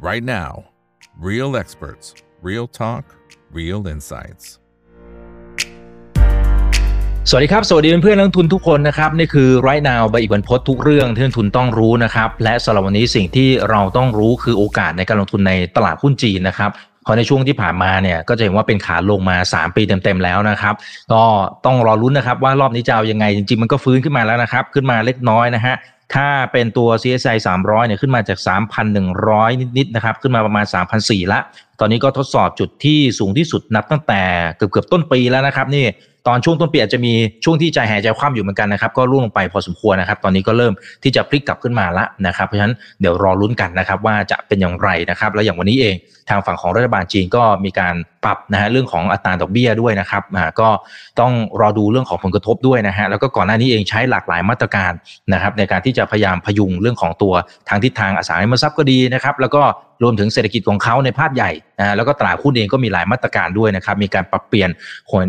right now. Real experts, real talk, real insights. สวัสดีครับ สวัสดีเพื่อนนักลงทุนทุกคนนะครับ นี่คือ right now ใบอีกวันพดทุกเรื่องที่นักลงทุนต้องรู้นะครับ และสำหรับวันนี้สิ่งที่เราต้องรู้คือโอกาสในการลงทุนในตลาดหุ้นจีนนะครับเพราะในช่วงที่ผ่านมาเนี่ยก็จะเห็นว่าเป็นขาลงมา 3 ปีเต็มๆแล้วนะครับ ก็ต้องรอรุ้นนะครับว่ารอบนี้จะเอายังไงจริงๆมันก็ฟื้นขึ้นมาแล้วนะครับ ขึ้นมาเล็กน้อยนะฮะ ถ้าเป็นตัว CSI 300เนี่ยขึ้นมาจาก 3,100 นิดๆนะครับ ขึ้นมาประมาณ3,400ละ ตอนนี้ก็ทดสอบจุดที่สูงที่สุดนับตั้งแต่เกือบๆต้นปีแล้วนะครับนี่ตอนช่วงต้นปีอาจจะมีช่วงที่ใจหายใจคว่ำอยู่เหมือนกันนะครับก็ร่วงลงไปพอสมควรนะครับ ตอนนี้ก็เริ่มที่จะพลิกกลับขึ้นมาละนะครับ เพราะฉะนั้นเดี๋ยวรอลุ้นกันนะครับ ว่าจะเป็นอย่างไรนะครับ แล้วอย่างวันนี้เองทางฝั่งของรัฐบาลจีนก็มีการปรับนะฮะเรื่องของอัตราดอกเบี้ยด้วยนะครับอ่าก็ต้องรอดูเรื่องของผลกระทบด้วยนะฮะแล้วก็ก่อนหน้านี้เองใช้หลากหลายมาตรการนะครับ ในการที่จะพยายามพยุงเรื่องของตัวทางทิศทางอสังหาริมทรัพย์ก็ดีนะครับ แล้วก็ รวมถึงเศรษฐกิจของเขาในภาพใหญ่นะแล้วก็ตลาดหุ้นเองก็มีหลายมาตรการด้วยนะครับ มีการปรับเปลี่ยน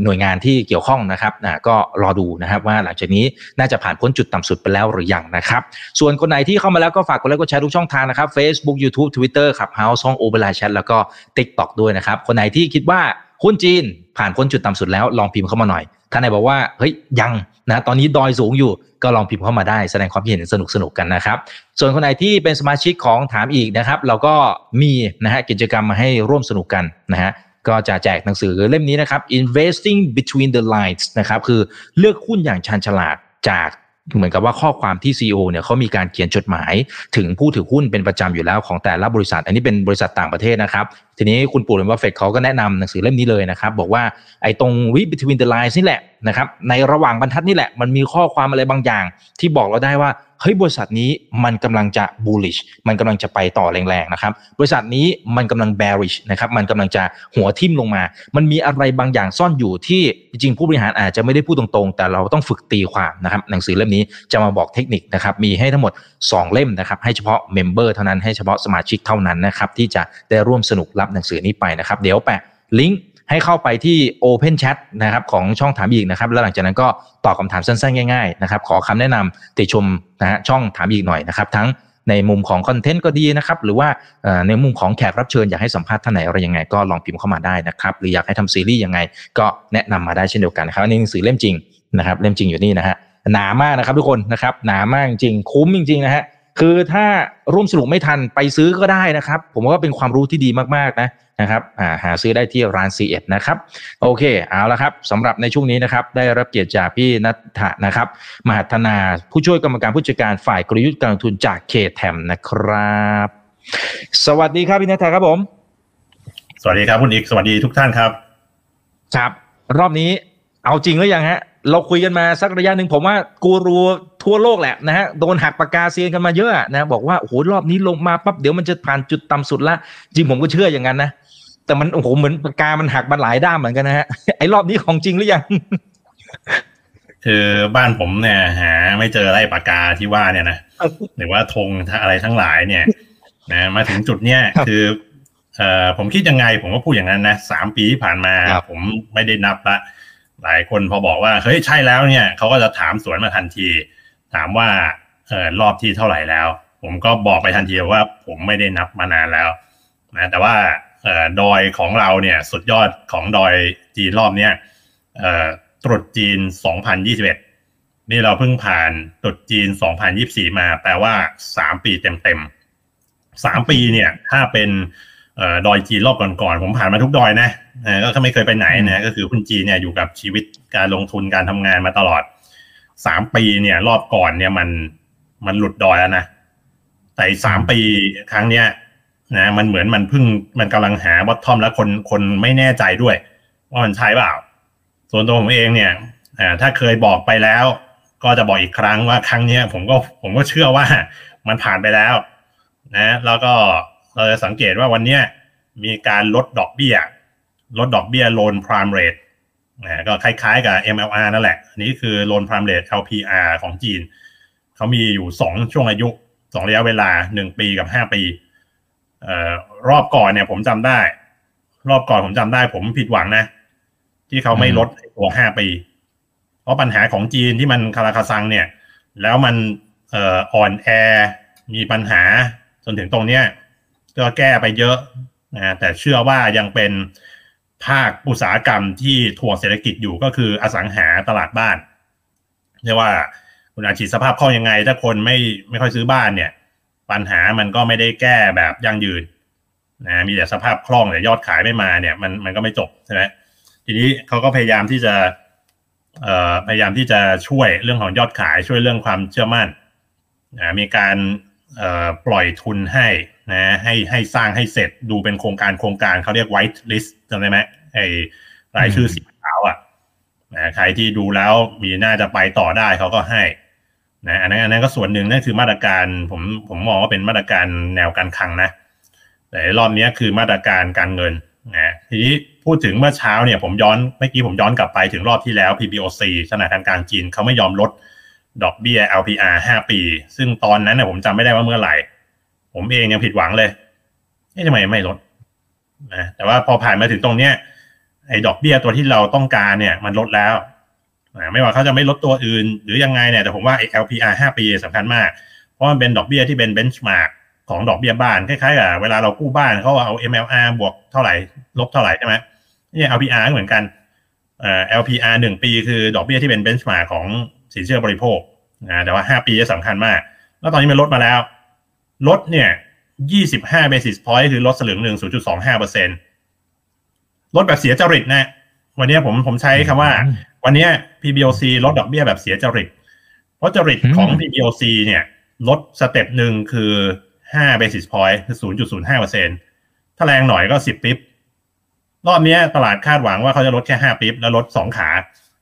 หน่วยงานที่เกี่ยวข้องนะครับนะก็รอดูนะครับว่าหลังจากนี้น่าจะผ่านพ้นจุดต่ำสุดไปแล้วหรือยังนะครับ ส่วนคนไหนที่เข้ามาแล้วก็ฝากกดไลค์กดแชร์ทุกช่องทางนะครับ Facebook YouTube Twitter ครับ House ช่อง o b e r l i Chat แล้วก็ TikTok ด้วยนะครับ คนไหนที่คิดว่าหุ้นจีนผ่านพ้นจุดต่ำสุดแล้วลองพิมพ์เข้ามาหน่อย ท่านไหนบอกว่าเฮ้ยยังนะตอนนี้ดอยสูงอยู่ก็ลองพิมพ์เข้ามาได้แสดงความเห็นสนุกสนุกกันนะครับ ส่วนคนไหนที่เป็นสมาชิกของถามอีกนะครับ เราก็มีนะฮะกิจกรรมมาให้ร่วมสนุกกันนะฮะก็จะแจกหนังสือเล่มนี้นะครับ investing between the lines นะครับคือเลือกหุ้นอย่างชันฉลาดจาก เหมือนกับว่าข้อความที่ซีอเนี่ยเขามีการเขียนจดหมาย ถึงผู้ถือหุ้นเป็นประจำอยู่แล้วของแต่ละบริษัท อันนี้เป็นบริษัทต่างประเทศนะครับ ทีนี้คุณปู่ Warren Buffett เขาก็แนะนำหนังสือเล่มนี้เลยนะครับ บอกว่าไอ้ตรง between the lines นี่แหละนะครับในระหว่างบรรทัดนี่แหละมันมีข้อความอะไรบางอย่าง ที่บอกเราได้ว่า เฮ้ยบริษัทนี้มันกำลังจะ bullish มันกำลังจะไปต่อแรงๆนะครับบริษัทนี้มันกำลัง bearish นะครับมันกำลังจะหัวทิ่มลงมา มันมีอะไรบางอย่างซ่อนอยู่ที่จริงผู้บริหารอาจจะไม่ได้พูดตรงๆ แต่เราต้องฝึกตีความนะครับหนังสือเล่มนี้จะมาบอกเทคนิคนะครับมีให้ทั้งหมด 2 เล่มนะครับให้เฉพาะเมมเบอร์เท่านั้นให้เฉพาะสมาชิกเท่านั้นนะครับที่จะได้ร่วมสนุกรับหนังสือนี้ไปนะครับเดี๋ยวแปะลิงก์ ให้เข้าไปที่ Open Chat นะครับของช่องถามอีกนะครับแล้วหลังจากนั้นก็ตอบคำถามสั้นๆ ง่ายๆนะครับขอคำแนะนำติชมนะฮะช่องถามอีกหน่อยนะครับทั้งในมุมของคอนเทนต์ก็ดีนะครับ หรือว่าในมุมของแขกรับเชิญอยากให้สัมภาษณ์ท่านไหนอะไรยังไงก็ลองพิมพ์เข้ามาได้นะครับ หรืออยากให้ทำซีรีส์ยังไง ก็แนะนำมาได้เช่นเดียวกันนะครับอันนี้หนังสือเล่มจริงนะครับ เล่มจริงอยู่นี่นะฮะหนามากนะครับทุกคนนะครับหนามากจริงคุ้มจริงๆนะฮะคือถ้าร่วมสนุกไม่ทันไปซื้อก็ได้นะครับ ผมว่าเป็นความรู้ที่ดีมากๆนะ นะครับหาซื้อได้ที่ร้าน C1 นะครับโอเคเอาละครับสำหรับในช่วงนี้นะครับได้รับเกียรติจากพี่นัทนะครับมหัฒนาผู้ช่วยกรรมการผู้จัดการฝ่ายกลยุทธ์การลงทุนจากเคแทมนะครับ สวัสดีครับพี่นัทครับผม สวัสดีครับคุณอีกสวัสดีทุกท่านครับ ครับ รอบนี้เอาจริงหรือยังฮะเราคุยกันมาสักระยะหนึ่งผมว่ากูรูทั่วโลกแหละนะฮะโดนหักปากกาเซียนกันมาเยอะนะบอกว่าโอ้โหรอบนี้ลงมาปั๊บเดี๋ยวมันจะผ่านจุดต่ำสุดละจริงผมก็เชื่ออย่างนั้นนะ แต่มันโอ้โหเหมือนปากกามันหักมาหลายด้ามเหมือนกันนะฮะไอ้รอบนี้ของจริงหรือยัง คือบ้านผมเนี่ยหา ไม่เจอไรปากกาที่ว่าเนี่ยนะหรือว่าธงอะไรทั้งหลายเนี่ยนะมาถึงจุดเนี้ยคือเอ่อผมคิดยังไง ผมก็พูดอย่างนั้นนะสามปีที่ผ่านมา ผมไม่ได้นับละหลายคนพอบอกว่าเฮ้ยใช่แล้วเนี่ยเขาก็จะถามสวนมาทันที ถามว่าเออรอบที่เท่าไหร่แล้ว ผมก็บอกไปทันทีว่าผมไม่ได้นับมานานแล้วนะแต่ว่า ดอยของเราเนี่ยสุดยอดของดอยจีนรอบเนี้ยตรุษจีน 2021 นี่เราเพิ่งผ่านตรุษจีน 2024 มา แปลว่า 3 ปีเต็มๆ 3 ปีเนี่ย ถ้าเป็นดอยจีนรอบก่อนๆ ผมผ่านมาทุกดอยนะก็ไม่เคยไปไหนนะก็คือคุณจีนเนี่ยอยู่กับชีวิตการลงทุนการทำงานมาตลอด 3 ปีเนี่ยรอบก่อนเนี่ยมันมันหลุดดอยแล้วนะแต่สามปีครั้งเนี้ย นะมันเหมือนมันเพิ่งมันกำลังหาบอททอมแล้วคนคนไม่แน่ใจด้วย ว่ามันใช่เปล่า ส่วนตัวผมเองเนี่ยถ้าเคยบอกไปแล้ว ก็จะบอกอีกครั้งว่าครั้งนี้ผมก็ผมก็เชื่อว่ามันผ่านไปแล้ว นะ แล้วก็เราจะสังเกตว่าวันนี้มีการลดดอกเบี้ย ลดดอกเบี้ยโลนพรามเรทนะก็คล้ายๆกับ MLR นั่นแหละ อันนี้คือโลนพรามเรท LPR ของจีน เขามีอยู่สองช่วงอายุสองระยะเวลาหนึ่งปีกับห้าปี รอบก่อนเนี่ย ผมจำได้ รอบก่อนผมจำได้ ผมผิดหวังนะ ที่เขาไม่ลดตัวห้าปี เพราะปัญหาของจีนที่มันคาราคาซังเนี่ย แล้วมันเอ่ออ่อนแอมีปัญหาจนถึงตรงเนี้ยก็แก้ไปเยอะนะแต่เชื่อว่ายังเป็นภาคอุตสาหกรรมที่ถ่วงเศรษฐกิจอยู่ก็คืออสังหาตลาดบ้านเรียกว่าคุณอาชีพสภาพคล่องยังไง ถ้าคนไม่ไม่ค่อยซื้อบ้านเนี่ย ปัญหามันก็ไม่ได้แก้แบบยั่งยืนนะมีแต่สภาพคล่องแต่ยอดขายไม่มาเนี่ยมันมันก็ไม่จบใช่ไหมทีนี้เขาก็พยายามที่จะเอ่อพยายามที่จะช่วยเรื่องของยอดขายช่วยเรื่องความเชื่อมั่นนะมีการเอ่อปล่อยทุนให้นะให้ให้สร้างให้เสร็จดูเป็นโครงการโครงการเขาเรียก white list จำได้ไหมไอ้รายชื่อสีขาวอะนะใครที่ดูแล้วมีน่าจะไปต่อได้เขาก็ให้ นะอันนั้นอันนั้นก็ส่วนหนึ่งนั่นคือมาตรการผมผมมองว่าเป็นมาตรการแนวการคลังนะแต่รอบนี้คือมาตรการการเงินนะทีนี้พูดถึงเมื่อเช้าเนี่ยผมย้อนเมื่อกี้ผมย้อนกลับไปถึงรอบที่แล้ว PBOC ธนาคารกลางจีนเขาไม่ยอมลดดอกเบี้ย LPR 5 ปี ซึ่งตอนนั้นเนี่ยผมจำไม่ได้ว่าเมื่อไหร่ ผมเองยังผิดหวังเลยเอ๊ะทำไมไม่ลดนะแต่ว่าพอผ่านมาถึงตรงเนี้ยไอ้ดอกเบี้ยตัวที่เราต้องการเนี่ย มันลดแล้ว ไม่ว่าเขาจะไม่ลดตัวอื่น หรือยังไงเนี่ยแต่ผมว่าไอ้ LPR 5 ปีสำคัญมาก เพราะมันเป็นดอกเบี้ยที่เป็น benchmark ของดอกเบี้ยบ้านคล้ายๆกับเวลาเรากู้บ้านเขาเอา MLR บวกเท่าไหร่ลบเท่าไหร่ใช่ไหมนี่ LPR ก็เหมือนกันเอ่อ LPR หนึ่งปีคือดอกเบี้ยที่เป็น benchmark ของสินเชื่อบริโภคนะแต่ว่าห้าปีจะสำคัญมาก แล้วตอนนี้มันลดมาแล้ว ลดเนี่ยยี่สิบห้า basis point คือลดสลึงหนึ่งศูนย์จุดสองห้าเปอร์เซ็นลดแบบเสียจริตนะ วันนี้ผมผมใช้คำว่า วันนี้ PBOC ลดดอกเบี้ยแบบเสียจริต เพราะจริตของ PBOC เนี่ยลด step หนึ่งคือห้า basis point คือศูนย์จุดศูนย์ห้าเปอร์เซ็นถ้าแรงหน่อยก็สิบ bips รอบนี้ตลาดคาดหวังว่าเขาจะลดแค่ห้า bips แล้วลดสองขา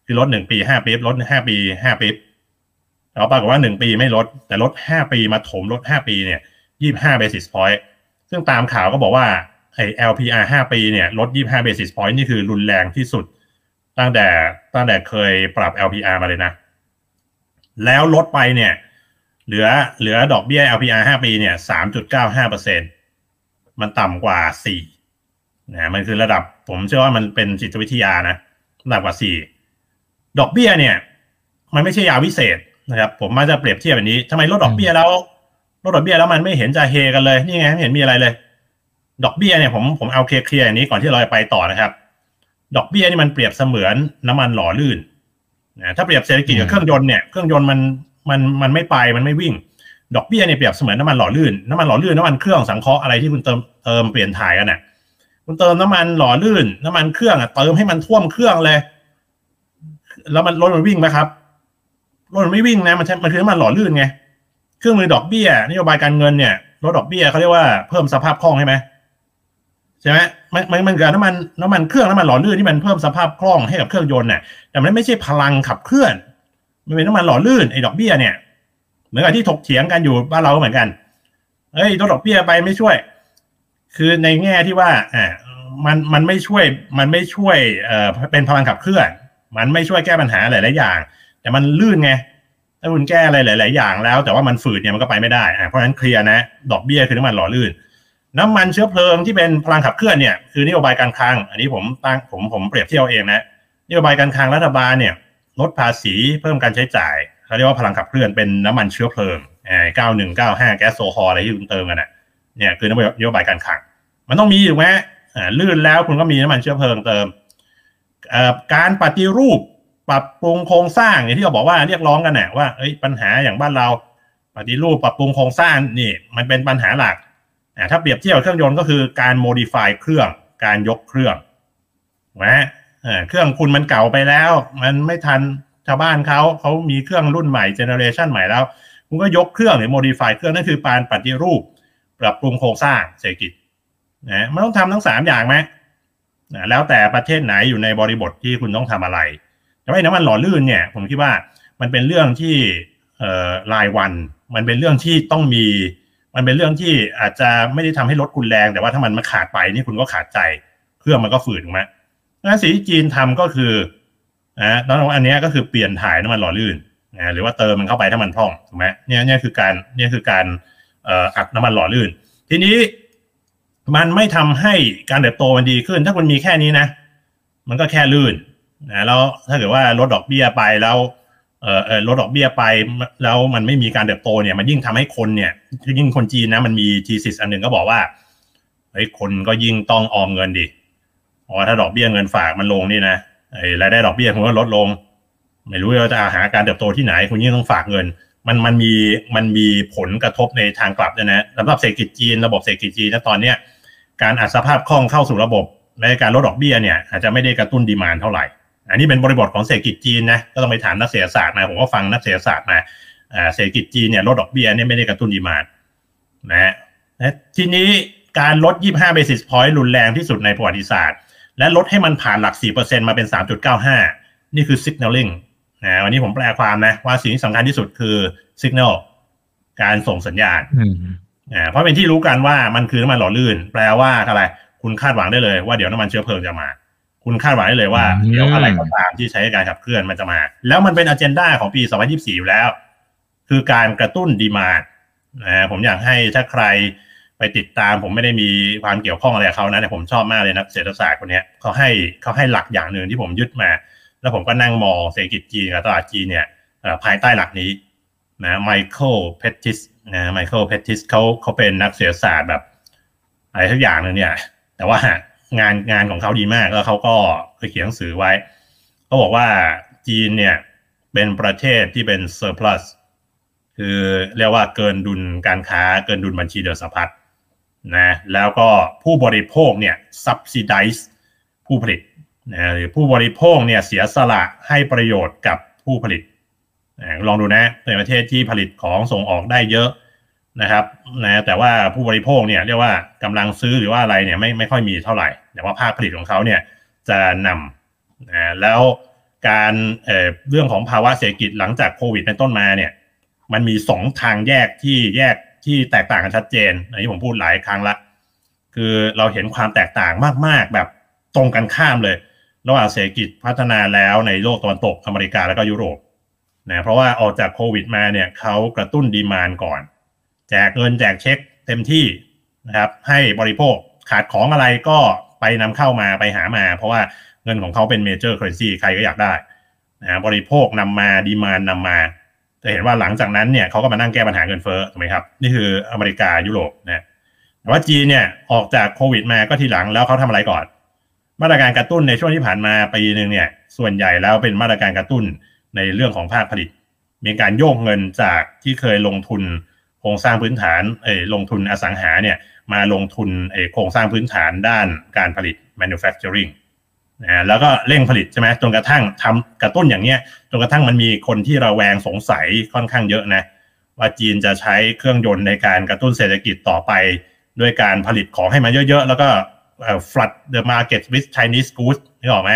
คือลดหนึ่งปีห้า bips ลดห้าปีห้า bipsแล้วปรากฏว่าหนึ่งปีไม่ลด แต่ลดห้าปีมาถมลดห้าปีเนี่ยยี่ห้า basis point ซึ่งตามข่าวก็บอกว่า ไอ้ LPR ห้าปีเนี่ยลดยี่ห้า basis point นี่คือรุนแรงที่สุด ตั้งแต่ตั้งแต่เคยปรับ LPR มาเลยนะ แล้วลดไปเนี่ยเหลือเหลือดอกเบี้ย LPR 5 ปีเนี่ย 3.95เปอร์เซ็นมันต่ำกว่า 4 นะ มันคือระดับผมเชื่อว่ามันเป็นจิตวิทยานะต่ำกว่า 4 ดอกเบี้ยเนี่ย มันไม่ใช่ยาวิเศษนะครับผมมาจะเปรียบเทียบแบบนี้ทำไมลดดอกเบี้ยแล้วลดดอกเบี้ยแล้วมันไม่เห็นจะเฮกันเลย นี่ไงไม่เห็นมีอะไรเลย ดอกเบี้ยเนี่ยผมผมเอาเคลียร์อย่างนี้ก่อนที่เราจะไปต่อนะครับ ดอกเบี้ยนี่มันเปรียบเสมือนน้ำมันหล่อลื่นนะถ้าเปรียบเศรษฐกิจกับเครื่องยนต์เนี่ยเครื่องยนต์มันมันมันไม่ไปมันไม่วิ่ง ดอกเบี้ยเนี่ยเปรียบเสมือนน้ำมันหล่อลื่นน้ำมันหล่อลื่นน้ำมันเครื่องสังเคราะห์อะไรที่คุณเติมเติมเปลี่ยนถ่ายกันน่ะคุณเติมน้ำมันหล่อลื่น น้ำมันเครื่องอะเติมให้มันท่วมเครื่องเลย แล้วมันรถมันวิ่งไหมครับรถมันไม่วิ่งนะมันใช่มันคือน้ำมันหล่อลื่นไงเครื่องมือดอกเบี้ยนโยบายการเงินเนี่ยลดดอกเบี้ยเขาเรียกว่าเพิ่มสภาพคล่องใช่ไหม ใช่ไหมมันมันมันเกิดน้ำมันน้ำมันเครื่องน้ำมันหล่อลื่นที่มันเพิ่มสภาพคล่องให้กับเครื่องยนต์น่ะแต่มันไม่ใช่พลังขับเคลื่อน มันเป็นน้ำมันหล่อลื่นไอ้ดอกเบี้ยเนี่ย เหมือนกับที่ถกเถียงกันอยู่บ้านเราเหมือนกันเอ้ยลดดอกเบี้ยไปไม่ช่วย คือในแง่ที่ว่าอ่ามันมันไม่ช่วยมันไม่ช่วยเอ่อเป็นพลังขับเคลื่อน มันไม่ช่วยแก้ปัญหาหลายๆอย่าง แต่มันลื่นไงถ้าคุณแก้อะไรหลาย ๆ อย่างแล้ว แต่ว่ามันฝืดเนี่ยมันก็ไปไม่ได้อ่าเพราะฉะนั้นเคลียร์นะ ดอกเบี้ยคือน้ำมันหล่อลื่น น้ำมันเชื้อเพลิงที่เป็นพลังขับเคลื่อนเนี่ยคือนโยบายการคลัง อันนี้ผมตั้งผมผมเปรียบเทียบเองนะนโยบายการคลังรัฐบาลเนี่ยลดภาษีเพิ่มการใช้จ่ายเขาเรียกว่าพลังขับเคลื่อนเป็นน้ำมันเชื้อเพลิงไอ่าเก้าหนึ่งเก้าห้าแก๊สโซฮอลอะไรที่คุณเติมกันน่ะเนี่ยคือนโยบายการคลัง มันต้องมีถูกไหมอ่าลื่นแล้วคุณก็มีน้ำมันเชื้อเพลิงเติมการปฏิรูปปรับปรุงโครงสร้างอย่างที่เราบอกว่าเรียกร้องกันน่ะว่าเอ้ยปัญหาอย่างบ้านเรา ปฏิรูปปรับปรุงโครงสร้างนี่ มันเป็นปัญหาหลัก ถ้าเปรียบเทียบเครื่องยนต์ก็คือการโมดิฟายเครื่องการยกเครื่องนะเครื่องคุณมันเก่าไปแล้ว มันไม่ทันชาวบ้านเขาเขามีเครื่องรุ่นใหม่ generation ใหม่แล้วคุณก็ยกเครื่องหรือ modify เครื่องนั่นคือการปฏิรูป ปรับปรุงโครงสร้างเศรษฐกิจนะมันต้องทำทั้งสามอย่างไหมนะแล้วแต่ประเทศไหนอยู่ในบริบทที่คุณต้องทำอะไรแต่ว่าน้ำมันหล่อลื่นเนี่ย ผมคิดว่ามันเป็นเรื่องที่เอ่อรายวัน มันเป็นเรื่องที่ต้องมี มันเป็นเรื่องที่อาจจะไม่ได้ทำให้รถคุณแรง แต่ว่าถ้ามันมาขาดไปนี่คุณก็ขาดใจเครื่องมันก็ฝืดถูกไหมงั้นสิ่งที่จีนทำก็คือนะแล้วอันนี้ก็คือเปลี่ยนถ่ายน้ำมันหล่อลื่นนะหรือว่าเติมมันเข้าไปถ้ามันพร่องถูกไหมเนี่ยเนี่ยคือการเนี่ยคือการอัดน้ำมันหล่อลื่น ทีนี้มันไม่ทำให้การเติบโตมันดีขึ้น ถ้าคุณมีแค่นี้นะ มันก็แค่ลื่นนะแล้วถ้าเกิดว่าลดดอกเบี้ยไปแล้วเอ่อเออ ลดดอกเบี้ยไปแล้วมันไม่มีการเติบโตเนี่ยมันยิ่งทำให้คนเนี่ยยิ่งคนจีนนะมันมีทีสิสอันหนึ่งก็บอกว่าเฮ้ยคนก็ยิ่งต้องออมเงินดิเพราะถ้าดอกเบี้ยเงินฝากมันลงนี่นะไอ้รายได้ดอกเบี้ยคุณก็ลดลง ไม่รู้ว่าจะหาการเติบโตที่ไหน คุณยิ่งต้องฝากเงิน มันมันมีมันมีผลกระทบในทางกลับด้วยนะสำหรับเศรษฐกิจจีนระบบเศรษฐกิจจีนนะตอนเนี้ยการอัดสภาพคล่องเข้าสู่ระบบและการลดดอกเบี้ยเนี่ยอาจจะไม่ได้กระตุ้นดีมานเท่าไหร่ อันนี้เป็นบริบทของเศรษฐกิจจีนนะก็ต้องไปถามนักเศรษฐศาสตร์มาผมก็ฟังนักเศรษฐศาสตร์มาเศรษฐกิจจีนเนี่ยลดดอกเบี้ยเนี่ยไม่ได้กระตุ้นดีมานนะนะทีนี้การลด 25 basis point รุนแรงที่สุดในประวัติศาสตร์ และลดให้มันผ่านหลัก 4%มาเป็น 3.95 นี่คือ signaling นะวันนี้ผมแปลความนะ ว่าสิ่งที่สำคัญที่สุดคือ signal การส่งสัญญาณอ่าเพราะเป็นที่รู้กันว่ามันคือน้ำมันหล่อลื่น แปลว่าอะไร คุณคาดหวังได้เลยว่าเดี๋ยวน้ำมันเชื้อเพลิงจะมา คุณคาดหวังได้เลยว่าเดี๋ยวอะไรก็ตามที่ใช้การขับเคลื่อนมันจะมา แล้วมันเป็นอเจนดาของปี 2024 อยู่แล้ว คือการกระตุ้นดีมานะผมอยากให้ถ้าใครไปติดตามผมไม่ได้มีความเกี่ยวข้องอะไรกับเขานะแต่ผมชอบมากเลยนะเศรษฐศาสตร์คนนี้เขาให้เขาให้หลักอย่างหนึ่งที่ผมยึดมา แล้วผมก็นั่งมองเศรษฐกิจจีนกับตลาดจีนเนี่ยภายใต้หลักนี้นะ Michael Pettis นะ Michael Pettis เขาเขาเป็นนักเศรษฐศาสตร์แบบอะไรทุกอย่างเลยเนี่ย แต่ว่า งานงานของเขาดีมากแล้วเขาก็เคยเขียนหนังสือไว้เขาบอกว่าจีนเนี่ยเป็นประเทศที่เป็นเซอร์พลัสคือเรียกว่าเกินดุลการค้าเกินดุลบัญชีเดือดสะพัดนะแล้วก็ผู้บริโภคเนี่ย subsidize ผู้ผลิตนะหรือผู้บริโภคเนี่ยเสียสละให้ประโยชน์กับผู้ผลิตนะลองดูนะในประเทศที่ผลิตของส่งออกได้เยอะ นะครับนะแต่ว่าผู้บริโภคเนี่ยเรียกว่ากำลังซื้อหรือว่าอะไรเนี่ยไม่ไม่ค่อยมีเท่าไหร่ แต่ว่าภาคผลิตของเขาเนี่ยจะนำนะแล้วการเอ่อเรื่องของภาวะเศรษฐกิจหลังจากโควิดเป็นต้นมาเนี่ยมันมีสองทางแยกที่แยกที่แตกต่างกันชัดเจนอันนี้ผมพูดหลายครั้งละ คือเราเห็นความแตกต่างมาก ๆ แบบตรงกันข้ามเลย ระหว่างเศรษฐกิจพัฒนาแล้วในโลกตะวันตกอเมริกาแล้วก็ยุโรปนะเพราะว่าออกจากโควิดมาเนี่ยเขากระตุ้นดีมานก่อน แจกเงินแจกเช็คเต็มที่นะครับให้บริโภคขาดของอะไรก็ไปนำเข้ามาไปหามา เพราะว่าเงินของเขาเป็น major currency ใครก็อยากได้นะบริโภคนำมา demand นำมาจะเห็นว่าหลังจากนั้นเนี่ยเขาก็มานั่งแก้ปัญหาเงินเฟ้อถูกไหมครับ นี่คืออเมริกายุโรปนะแต่ว่าจีนเนี่ยออกจากโควิดมาก็ทีหลังแล้วเขาทำอะไรก่อน มาตรการกระตุ้นในช่วงที่ผ่านมาปีหนึ่งเนี่ยส่วนใหญ่แล้วเป็นมาตรการกระตุ้นในเรื่องของภาคผลิต มีการโยกเงินจากที่เคยลงทุน โครงสร้างพื้นฐานเอลงทุนอสังหาเนี่ยมาลงทุนเอโครงสร้างพื้นฐานด้านการผลิต manufacturing นะแล้วก็เร่งผลิตใช่ไหมจนกระทั่งทำกระตุ้นอย่างเนี้ยจนกระทั่งมันมีคนที่ระแวงสงสัยค่อนข้างเยอะนะว่าจีนจะใช้เครื่องยนต์ในการกระตุ้นเศรษฐกิจต่อไป ด้วยการผลิตของให้มันเยอะๆ แล้วก็ flood the market with Chinese goods นึกออกไหม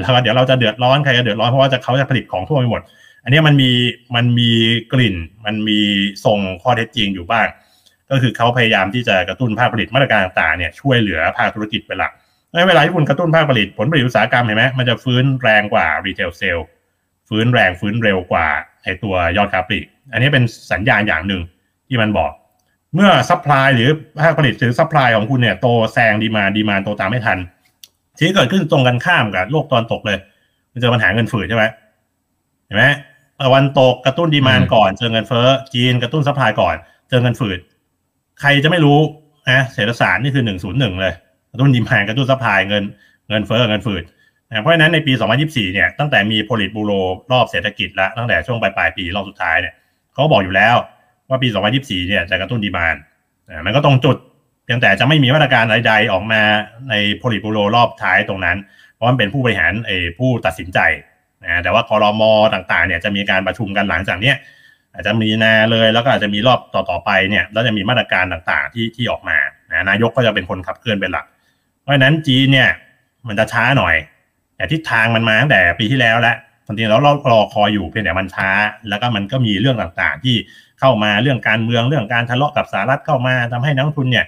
แล้วก็เดี๋ยวเราจะเดือดร้อนใครจะเดือดร้อนเพราะว่าจะเขาจะผลิตของทั่วไปหมด อันนี้มันมีมันมีกลิ่น มันมีทรงข้อเท็จจริงอยู่บ้าง ก็คือเขาพยายามที่จะกระตุ้นภาคผลิตมาตรการต่างๆเนี่ยช่วยเหลือภาคธุรกิจเป็นหลักในเวลาที่คุณกระตุ้นภาคผลิตผลผลิตอุตสาหกรรมเห็นไหมมันจะฟื้นแรงกว่า retail sales ฟื้นแรงฟื้นเร็วกว่าไอตัวยอดค้าปลีกอันนี้เป็นสัญญาณอย่างหนึ่งที่มันบอก เมื่อ supply หรือภาคผลิตหรือ supply ของคุณเนี่ยโตแซง demand demand โตตามไม่ทันที่เกิดขึ้นตรงกันข้ามกับโลกตะวันตกเลย มันเจอปัญหาเงินฝืดใช่ไหมเห็นไหม ตะวันตกกระตุ้น demand ก่อนเจอเงินเฟ้อจีนกระตุ้น supply ก่อน เจอเงินฝืด ใครจะไม่รู้นะเศรษฐศาสตร์นี่คือหนึ่งศูนย์หนึ่งเลยกระตุ้น demand กระตุ้น supply เงินเงินเฟ้อเงินฝืดเพราะฉะนั้นในปี 2024 เนี่ยตั้งแต่มีโพลิตบูโรรอบเศรษฐกิจแล้วตั้งแต่ช่วงปลายปลายปีรอบสุดท้ายเนี่ยเขาบอกอยู่แล้วว่าปี 2024 เนี่ยจะกระตุ้นดีมานมันก็ตรงจุดเพียงแต่จะไม่มีมาตรการใดๆออกมาในโพลิตบูโรรอบท้ายตรงนั้น เพราะมันเป็นผู้บริหารเอผู้ตัดสินใจ นะแต่ว่าคอรมอต่างๆเนี่ยจะมีการประชุมกันหลังจากเนี้ยอาจจะมีนาเลยแล้วก็อาจจะมีรอบต่อๆไปเนี่ยแล้วจะมีมาตรการต่างๆที่ที่ออกมานะนายกก็จะเป็นคนขับเคลื่อนเป็นหลัก เพราะฉะนั้นจีนเนี่ยมันจะช้าหน่อย แต่ทิศทางมันมาตั้งแต่ปีที่แล้วแล้วจริงๆแล้วเรารอคอยอยู่เพียงแต่มันช้า แล้วก็มันก็มีเรื่องต่างๆ ที่เข้ามาเรื่องการเมืองเรื่องการทะเลาะกับสหรัฐเข้ามาทำให้นักลงทุนเนี่ย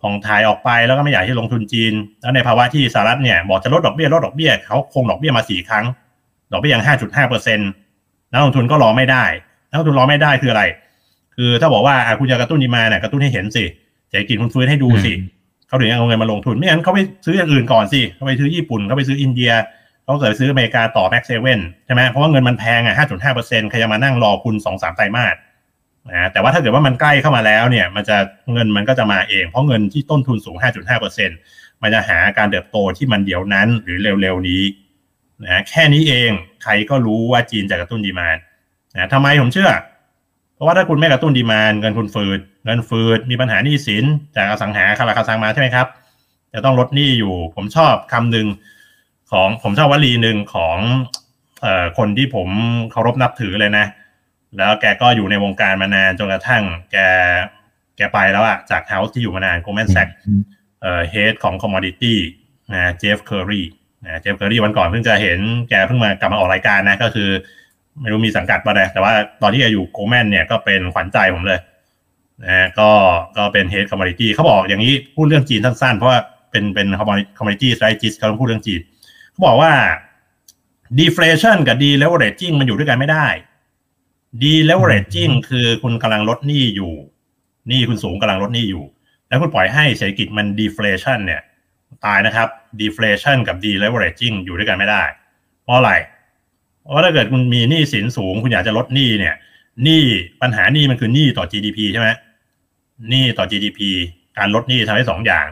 ผ่องถ่ายออกไปแล้วก็ไม่อยากที่ลงทุนจีน แล้วในภาวะที่สหรัฐเนี่ยบอกจะลดดอกเบี้ยลดดอกเบี้ยเขาคงดอกเบี้ยมาสี่ครั้ง ดอกเบี้ยยังห้าจุดห้าเปอร์เซ็นต์นักลงทุนก็รอไม่ได้ นักลงทุนรอไม่ได้คืออะไร คือถ้าบอกว่าคุณจะกระตุ้นดีมาเนี่ยกระตุ้นให้เห็นสิเศรษฐกิจคุณฟื้นให้ดูสิเขาถึงเอาเงินมาลงทุน ไม่งั้นเขาไปซื้ออย่างอื่นก่อนสิเขาไปซื้อญี่ปุ่นเขาไปซื้ออินเดียเขาเกิดซื้ออเมริกาต่อ Mag Seven ใช่ไหมเพราะว่าเงินมันแพงอะห้าจุดห้าเปอร์เซ็นต์ใครจะมานั่งรอคุณสองสามไตรมาสนะแต่ว่าถ้าเกิดว่ามันใกล้เข้ามาแล้วเนี่ย มันจะเงินมันก็จะมาเอง เพราะเงินที่ต้นทุนสูง 5.5%มันจะหาการเติบโตที่มันเดี๋ยวนั้นหรือเร็วๆนี้ นะแค่นี้เองใครก็รู้ว่าจีนจะกระตุ้น demand นะทำไมผมเชื่อ เพราะว่าถ้าคุณไม่กระตุ้น demand เงินคุณฝืดเงินฟืดมีปัญหาหนี้สินจากอสังหาคาราคาซังมาใช่ไหมครับ จะต้องลดหนี้อยู่ ผมชอบคำหนึ่งของผมชอบวลีหนึ่งของเอ่อคนที่ผมเคารพนับถือเลยนะ แล้วแกก็อยู่ในวงการมานานจนกระทั่ง แกแกไปแล้วอะจาก house ที่อยู่มานาน Goldman Sachs เอ่อ head ของ commodity นะ Jeff Currie นะ Jeff Currie วันก่อนเพิ่งจะเห็นแกเพิ่งมากลับมาออกรายการนะก็คือ ไม่รู้มีสังกัดมาเลยแต่ว่าตอนที่แกอยู่โกลแมนเนี่ยก็เป็นขวัญใจผมเลยนะก็ก็เป็นเฮดคอมม o d ตี้เขาบอกอย่างนี้พูดเรื่องจีนสั้นๆ เพราะว่าเป็นเป็นคอมม o d ตี้ strategist เขาต้องพูดเรื่องจีนเขาบอกว่า deflation กับ deleveraging มันอยู่ด้วยกันไม่ได้ deleveraging คือคุณกำลังลดหนี้อยู่หนี้คุณสูงกำลังลดหนี้อยู่ แล้วคุณปล่อยให้เศรษฐกิจมัน deflation เนี่ย ตายนะครับ deflation กับ deleveraging อยู่ด้วยกันไม่ได้ เพราะอะไร เพราะถ้าเกิดคุณมีหนี้สินสูง คุณอยากจะลดหนี้เนี่ยหนี้ปัญหาหนี้มันคือหนี้ต่อ GDP ใช่ไหมหนี้ต่อ GDP การลดหนี้ทำให้สองอย่าง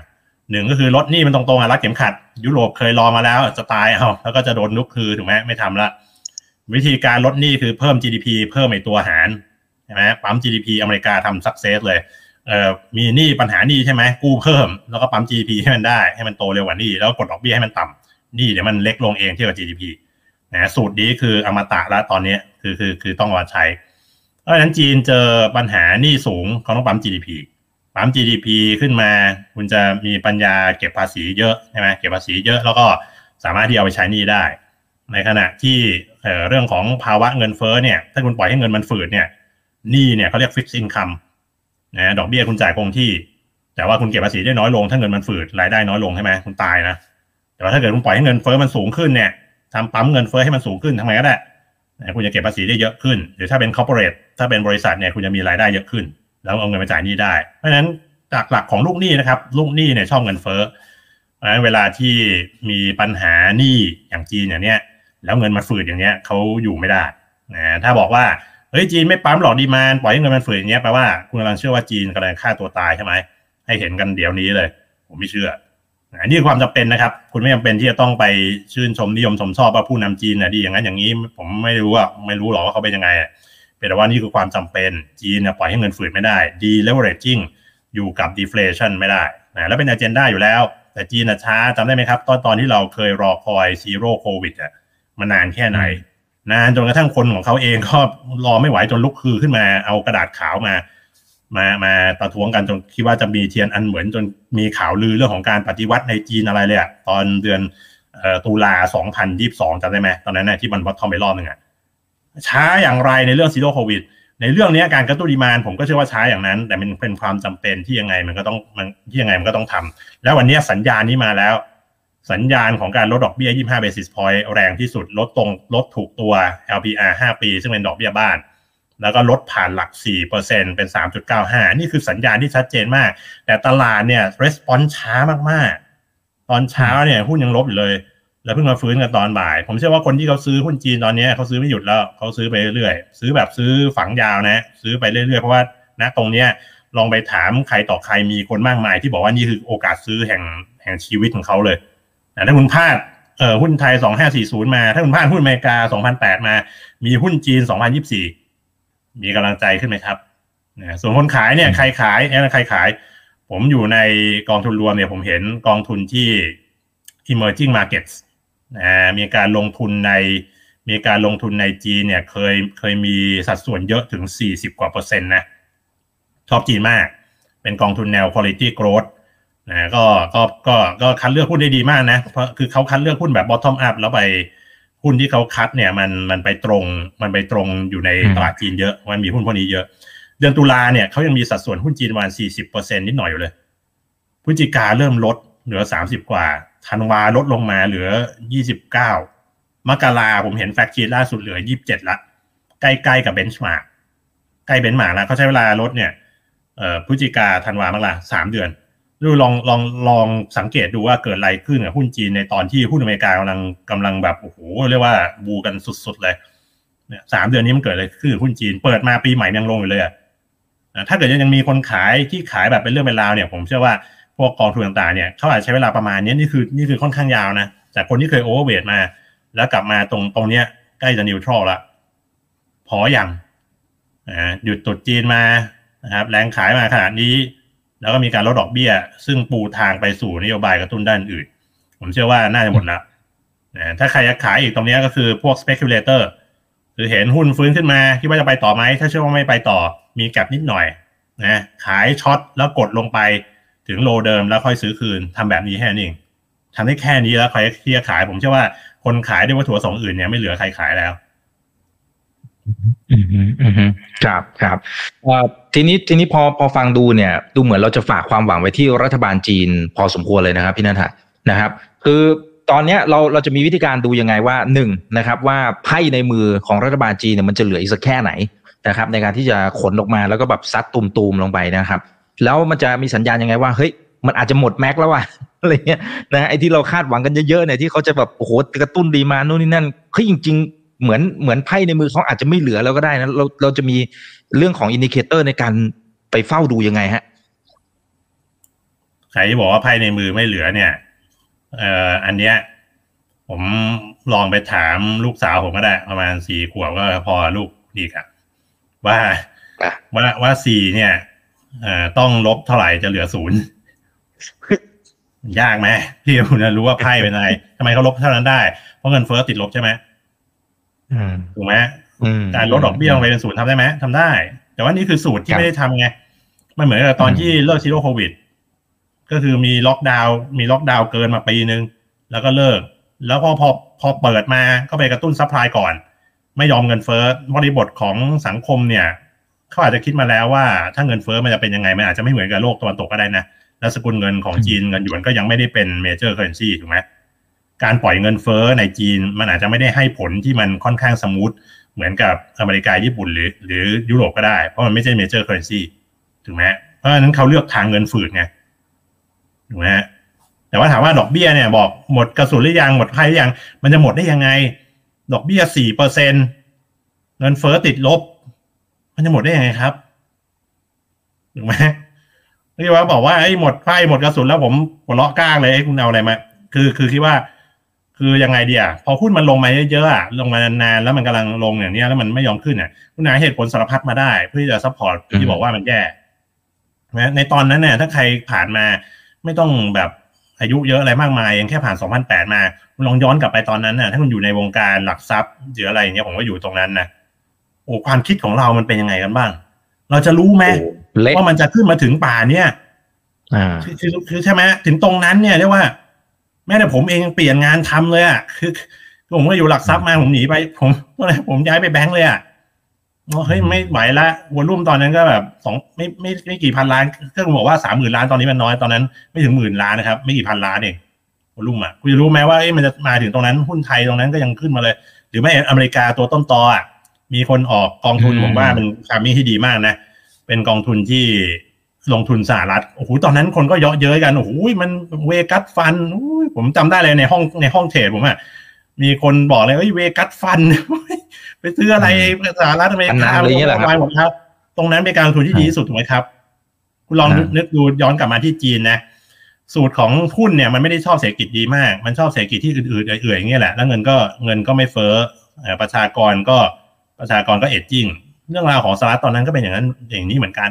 หนึ่งก็คือลดหนี้มันตรงๆอะรัดเข็มขัด ยุโรปเคยรอมาแล้วจะตายเอาแล้วก็จะโดนนุกคือถูกไหมไม่ทำละ วิธีการลดหนี้คือเพิ่ม GDP เพิ่มไอตัวหารใช่ไหมปั๊ม GDP อเมริกาทำสักเซสเลย เอ่อมีหนี้ปัญหาหนี้ใช่ไหมกู้เพิ่มแล้วก็ปั๊ม GDP ให้มันได้ให้มันโตเร็วกว่านี้แล้วกดดอกเบี้ยให้มันต่ำหนี้เดี๋ยวมันเล็กลงเองเทียบกับ GDP นะสูตรนี้คืออมตะแล้วตอนนี้คือคือคือต้องมาใช้เพราะฉะนั้นจีนเจอปัญหาหนี้สูงเขาต้องปั๊ม GDP ปั๊ม GDP ขึ้นมา คุณจะมีปัญญาเก็บภาษีเยอะใช่ไหมเก็บภาษีเยอะแล้วก็สามารถที่เอาไปใช้หนี้ได้ ในขณะที่เรื่องของภาวะเงินเฟ้อเนี่ยถ้าคุณปล่อยให้เงินมันฝืดเนี่ยหนี้เนี่ยเขาเรียก fixed income นะดอกเบี้ยคุณจ่ายคงที่ แต่ว่าคุณเก็บภาษีได้น้อยลง ถ้าเงินมันฝืดรายได้น้อยลงใช่ไหมคุณตายนะแต่ว่าถ้าเกิดคุณปล่อยให้เงินเฟ้อมันสูงขึ้นเนี่ยทำปั๊มเงินเฟ้อให้มันสูงขึ้นทำไมก็ได้นะคุณจะเก็บภาษีได้เยอะขึ้น หรือถ้าเป็นคอร์ปอเรทถ้าเป็นบริษัทเนี่ยคุณจะมีรายได้เยอะขึ้น แล้วเอาเงินมาจ่ายหนี้ได้ เพราะฉะนั้นจากหลักของลูกหนี้นะครับ ลูกหนี้เนี่ยชอบเงินเฟ้อเพราะฉะนั้นเวลาที่มีปัญหาหนี้อย่างจีนอย่างเนี้ยแล้วเงินมันฝืดอย่างเนี้ยเขาอยู่ไม่ได้นะถ้าบอกว่า เฮ้ยจีนไม่ปั๊มหลอกดีมานปล่อยให้เงินมันฝืดอย่างเงี้ยแปลว่าคุณกำลังเชื่อว่าจีนกำลังฆ่าตัวตายใช่ไหมให้เห็นกันเดี๋ยวนี้เลย ผมไม่เชื่ออันนี้ความจำเป็นนะครับ คุณไม่จำเป็นที่จะต้องไปชื่นชมนิยมชมชอบว่าผู้นำจีนน่ะดีอย่างนั้นอย่างนี้ ผมไม่รู้ว่าไม่รู้หรอกว่าเขาเป็นยังไงเป็นแต่ว่านี่คือความจำเป็นจีนเนี่ยปล่อยให้เงินฝืดไม่ได้ deleveraging อยู่กับ deflation ไม่ได้นะแล้วเป็น agenda อยู่แล้ว แต่จีนน่ะช้าจำได้ไหมครับ ตอนตอนที่เราเคยรอคอย zero covid อะมานานแค่ไหน นานจนกระทั่งคนของเขาเองก็รอไม่ไหวจนลุกคือขึ้นมาเอากระดาษขาวมา มามาประท้วงกันจนคิดว่าจะมีเทียนอันเหมือนจนมีข่าวลือเรื่องของการปฏิวัติในจีนอะไรเลยอะตอนเดือนตุลา2022จำได้ไหมตอนนั้นนะที่มันวัดทอมไปรอบหนึ่งอะช้าอย่างไรในเรื่องซีโร่โควิดในเรื่องนี้การกระตุ้นดีมานผมก็เชื่อว่าช้าอย่างนั้น แต่มันเป็นความจำเป็นที่ยังไงมันก็ต้องมันที่ยังไงมันก็ต้องทำแล้ววันนี้สัญญาณนี้มาแล้ว สัญญาณของการลดดอกเบี้ย 25 basis point แรงที่สุด ลดตรงลดถูกตัว LPR 5 ปี ซึ่งเป็นดอกเบี้ยบ้าน แล้วก็ลดผ่านหลัก 4%เป็น 3.95 นี่คือสัญญาณที่ชัดเจนมาก แต่ตลาดเนี่ย response ช้ามากๆ ตอนเช้าเนี่ยหุ้นยังลบอยู่เลย แล้วเพิ่งมาฟื้นกันตอนบ่าย ผมเชื่อว่าคนที่เขาซื้อหุ้นจีนตอนนี้เขาซื้อไม่หยุดแล้วเขาซื้อไปเรื่อยๆซื้อแบบซื้อฝังยาวนะ ซื้อไปเรื่อยๆเพราะว่าณตรงเนี้ยลองไปถามใครต่อใครมีคนมากมาย ที่บอกว่านี่คือโอกาสซื้อแห่งแห่งชีวิตของเขาเลย ถ้าคุณพลาดเออหุ้นไทย 2540 มา ถ้าคุณพลาดหุ้นอเมริกา 2008 มา มีหุ้นจีน 2024 มีกำลังใจขึ้นไหมครับนะส่วนคนขายเนี่ยใครขายเอ้ใครขาย ผมอยู่ในกองทุนรวมเนี่ยผมเห็นกองทุนที่ emerging markets นะมีการลงทุนในมีการลงทุนในจีนเนี่ยเคยเคยมีสัดส่วนเยอะถึง 40 กว่าเปอร์เซ็นต์นะชอบจีนมาก เป็นกองทุนแนว quality growth นะก็ก็ก็ก็คัดเลือกหุ้นได้ดีมากนะเพราะคือเขาคัดเลือกหุ้นแบบ bottom up แล้วไปหุ้นที่เขาคัดเนี่ยมันมันไปตรงมันไปตรงอยู่ในตลาดจีนเยอะมันมีหุ้นพวกนี้เยอะ เดือนตุลาเนี่ยเขายังมีสัดส่วนหุ้นจีนประมาณสี่สิบเปอร์เซ็นนิดหน่อยอยู่เลยพฤศจิกาเริ่มลดเหลือสามสิบกว่าธันวาลดลงมาเหลือยี่สิบเก้ามกราผมเห็นแฟกชีล่าสุดเหลือยี่สิบเจ็ดละใกล้ๆกับ benchmark ใกล้ benchmark แล้วเขาใช้เวลาลดเนี่ยเอ่อพฤศจิกาธันวามกราสามเดือน ดูลองลองลองสังเกตดูว่าเกิดอะไรขึ้นกับหุ้นจีนในตอนที่หุ้นอเมริกากำลังกำลังแบบโอ้โหเรียกว่า bull กันสุดๆเลยเนี่ยสามเดือนนี้มันเกิดอะไรขึ้นหุ้นจีน เปิดมาปีใหม่ยังลงอยู่เลยอะนะถ้าเกิดยังมีคนขายที่ขายแบบเป็นเรื่องเป็นราวเนี่ยผมเชื่อว่าพวกกองทุนต่างๆเนี่ยเขาอาจจะใช้เวลาประมาณนี้นี่คือนี่คือค่อนข้างยาวนะจากคนที่เคยโอเวอร์เวทมา แล้วกลับมาตรงตรงเนี้ยใกล้จะนิวทรัลละพออย่างนะหยุดตดจีนมานะครับแรงขายมาขนาดนี้ แล้วก็มีการลดดอกเบี้ย ซึ่งปูทางไปสู่นโยบายกระตุ้นด้านอื่น ผมเชื่อว่าน่าจะหมดล้วนะถ้าใครจะขายอีกตรงนี้ก็คือพวก speculator คือเห็นหุ้นฟื้นขึ้นมาคิดว่าจะไปต่อไหม ถ้าเชื่อว่าไม่ไปต่อมีแกลบนิดหน่อยนะขายช็อตแล้วกดลงไปถึงโลเดิมแล้วค่อยซื้อคืนทำแบบนี้แค่นี้เองทำได้แค่นี้แล้วใครที่จะขาย ผมเชื่อว่าคนขายด้วยวัตถุประสงค์อื่นเนี่ยไม่เหลือใครขายแล้ว อืมอืมครับครับทีนี้ทีนี้พอพอฟังดูเนี่ย ดูเหมือนเราจะฝากความหวังไว้ที่รัฐบาลจีน พอสมควรเลยนะครับ พี่นันทะนะครับ คือตอนเนี้ยเราเราจะมีวิธีการดูยังไงว่าหนึ่งนะครับ ว่าไพ่ในมือของรัฐบาลจีนเนี่ยมันจะเหลืออีกสักแค่ไหนนะครับ ในการที่จะขนออกมาแล้วก็แบบซัดตุมๆลงไปนะครับ แล้วมันจะมีสัญญาณยังไงว่าเฮ้ยมันอาจจะหมดแม็กแล้วว่ะอะไรเงี้ยนะไอ้ที่เราคาดหวังกันเยอะๆเนี่ยที่เขาจะแบบโอ้โหกระตุ้น demand โน่นนี่นั่นเฮ้ยจริง เหมือนเหมือนไพ่ในมือเขาอาจจะไม่เหลือแล้วก็ได้นะเราเราจะมีเรื่องของ indicator ในการไปเฝ้าดูยังไงฮะใครที่บอกว่าไพ่ในมือไม่เหลือเนี่ยเอ่ออันเนี้ยผมลองไปถามลูกสาวผมก็ได้ ประมาณสี่ขวบก็พอลูกดีครับว่าอะว่าว่าสี่เนี่ยเอ่อต้องลบเท่าไหร่จะเหลือศูนย์ยากไหมพี่คุณจะรู้ว่าไพ่เป็นอะไรทำไมเขาลบเท่านั้นได้ เพราะเงินเฟ้อติดลบใช่ไหมอืม ถูกไหมอืมการลดดอกเบี้ยลงไปเป็นศูนย์ทำได้ไหมทำได้ แต่ว่านี่คือสูตรที่ครับไม่ได้ทำไง มันเหมือนกับตอนอืมที่เลิก Zero COVID ก็คือมีล็อกดาวน์มีล็อกดาวน์เกินมาปีนึง แล้วก็เลิก แล้วก็พอพอเปิดมาก็ไปกระตุ้น supply ก่อน ไม่ยอมเงินเฟ้อบริบทของสังคมเนี่ยเขาอาจจะคิดมาแล้วว่าถ้าเงินเฟ้อมันจะเป็นยังไงมันอาจจะไม่เหมือนกับโลกตะวันตกก็ได้นะ แล้วสกุลเงินของจีนเงินหยวนก็ยังไม่ได้เป็น major currency ถูกไหม การปล่อยเงินเฟ้อในจีน มันอาจจะไม่ได้ให้ผลที่มันค่อนข้าง smooth เหมือนกับอเมริกาญี่ปุ่นหรือหรือยุโรปก็ได้ เพราะมันไม่ใช่ major currency ถูกไหมเพราะฉะนั้นเขาเลือกทางเงินฝืดไงถูกไหมแต่ว่าถามว่าดอกเบี้ยเนี่ยบอกหมดกระสุนหรือยังหมดไพ่หรือยัง มันจะหมดได้ยังไง ดอกเบี้ยสี่เปอร์เซ็นต์เงินเฟ้อติดลบ มันจะหมดได้ยังไงครับถูกไหมที่ว่าบอกว่าไอ้หมดไพ่หมดกระสุนแล้วผมหัวเราะก๊ากเลยไอ้คุณเอาอะไรมา คือคือคิดว่า คือยังไงเดียพอหุ้นมันลงมาเยอะๆอะลงมานานๆแล้วมันกำลังลงอย่างเนี้ยแล้วมันไม่ยอมขึ้นเนี่ยคุณหาเหตุผลสารพัดมาได้ เพื่อที่จะ support อืมที่บอกว่ามันแย่นะในตอนนั้นเนี่ยถ้าใครผ่านมาไม่ต้องแบบอายุเยอะอะไรมากมายยังแค่ผ่าน 2008 มาคุณลองย้อนกลับไปตอนนั้นน่ะถ้าคุณอยู่ในวงการหลักทรัพย์หรืออะไรอย่างเงี้ยผมก็อยู่ตรงนั้นนะโอ้ความคิดของเรามันเป็นยังไงกันบ้าง เราจะรู้ไหมโอ้เละว่ามันจะขึ้นมาถึงป่าเนี่ยอ่าคือคือคือใช่ไหมถึงตรงนั้นเนี่ยเรียกว่า แม้แต่ผมเองยังเปลี่ยนงานทำเลยอะคือคือผมก็อยู่หลักทรัพย์มาผมหนีไป ผมอะไรผมย้ายไปแบงก์เลยอะว่าเฮ้ยไม่ไหวละวอลุ่มตอนนั้นก็แบบสองไม่ไม่ไม่ไม่กี่พันล้านก็บอกว่าสามหมื่นล้านตอนนี้มันน้อยตอนนั้น ไม่ถึงหมื่นล้านนะครับ ไม่กี่พันล้านเองวอลุ่มอะคุณจะรู้ไหมว่าเอ้ยมันจะมาถึงตรงนั้นหุ้นไทยตรงนั้นก็ยังขึ้นมาเลย หรือไม่อเมริกาตัวต้นตออะมีคนออกกองทุนอืมผมว่ามันคามีที่ดีมากนะ เป็นกองทุนที่ ลงทุนสหรัฐโอ้โหตอนนั้นคนก็เยาะเย้ยกันโอ้โหมันเวกัสฟันอุ้ยผมจำได้เลยในห้องในห้องเทรดผมอะมีคนบอกเลยเอ้ยเวกัสฟัน ไปซื้ออะไรสหรัฐอเมริอันนั้กานอะไรเงี้ยเหรอครับหมดครับ ตรงนั้นเป็นการลงทุนที่ดีที่สุดถูกไหมครับ คุณลองนึกอ่านึนึกดูย้อนกลับมาที่จีนนะสูตรของหุ้นเนี่ยมันไม่ได้ชอบเศรษฐกิจดีมาก มันชอบเศรษฐกิจที่อื่นๆเอื่อยๆอย่างเงี้ยแหละแล้วเงินก็เงินก็ไม่เฟ้อเอ่อประชากรก็ประชากรก็เอจจิ้งเรื่องราวของสหรัฐตอนนั้นก็เป็นอย่างนั้นอย่างนี้เหมือนกัน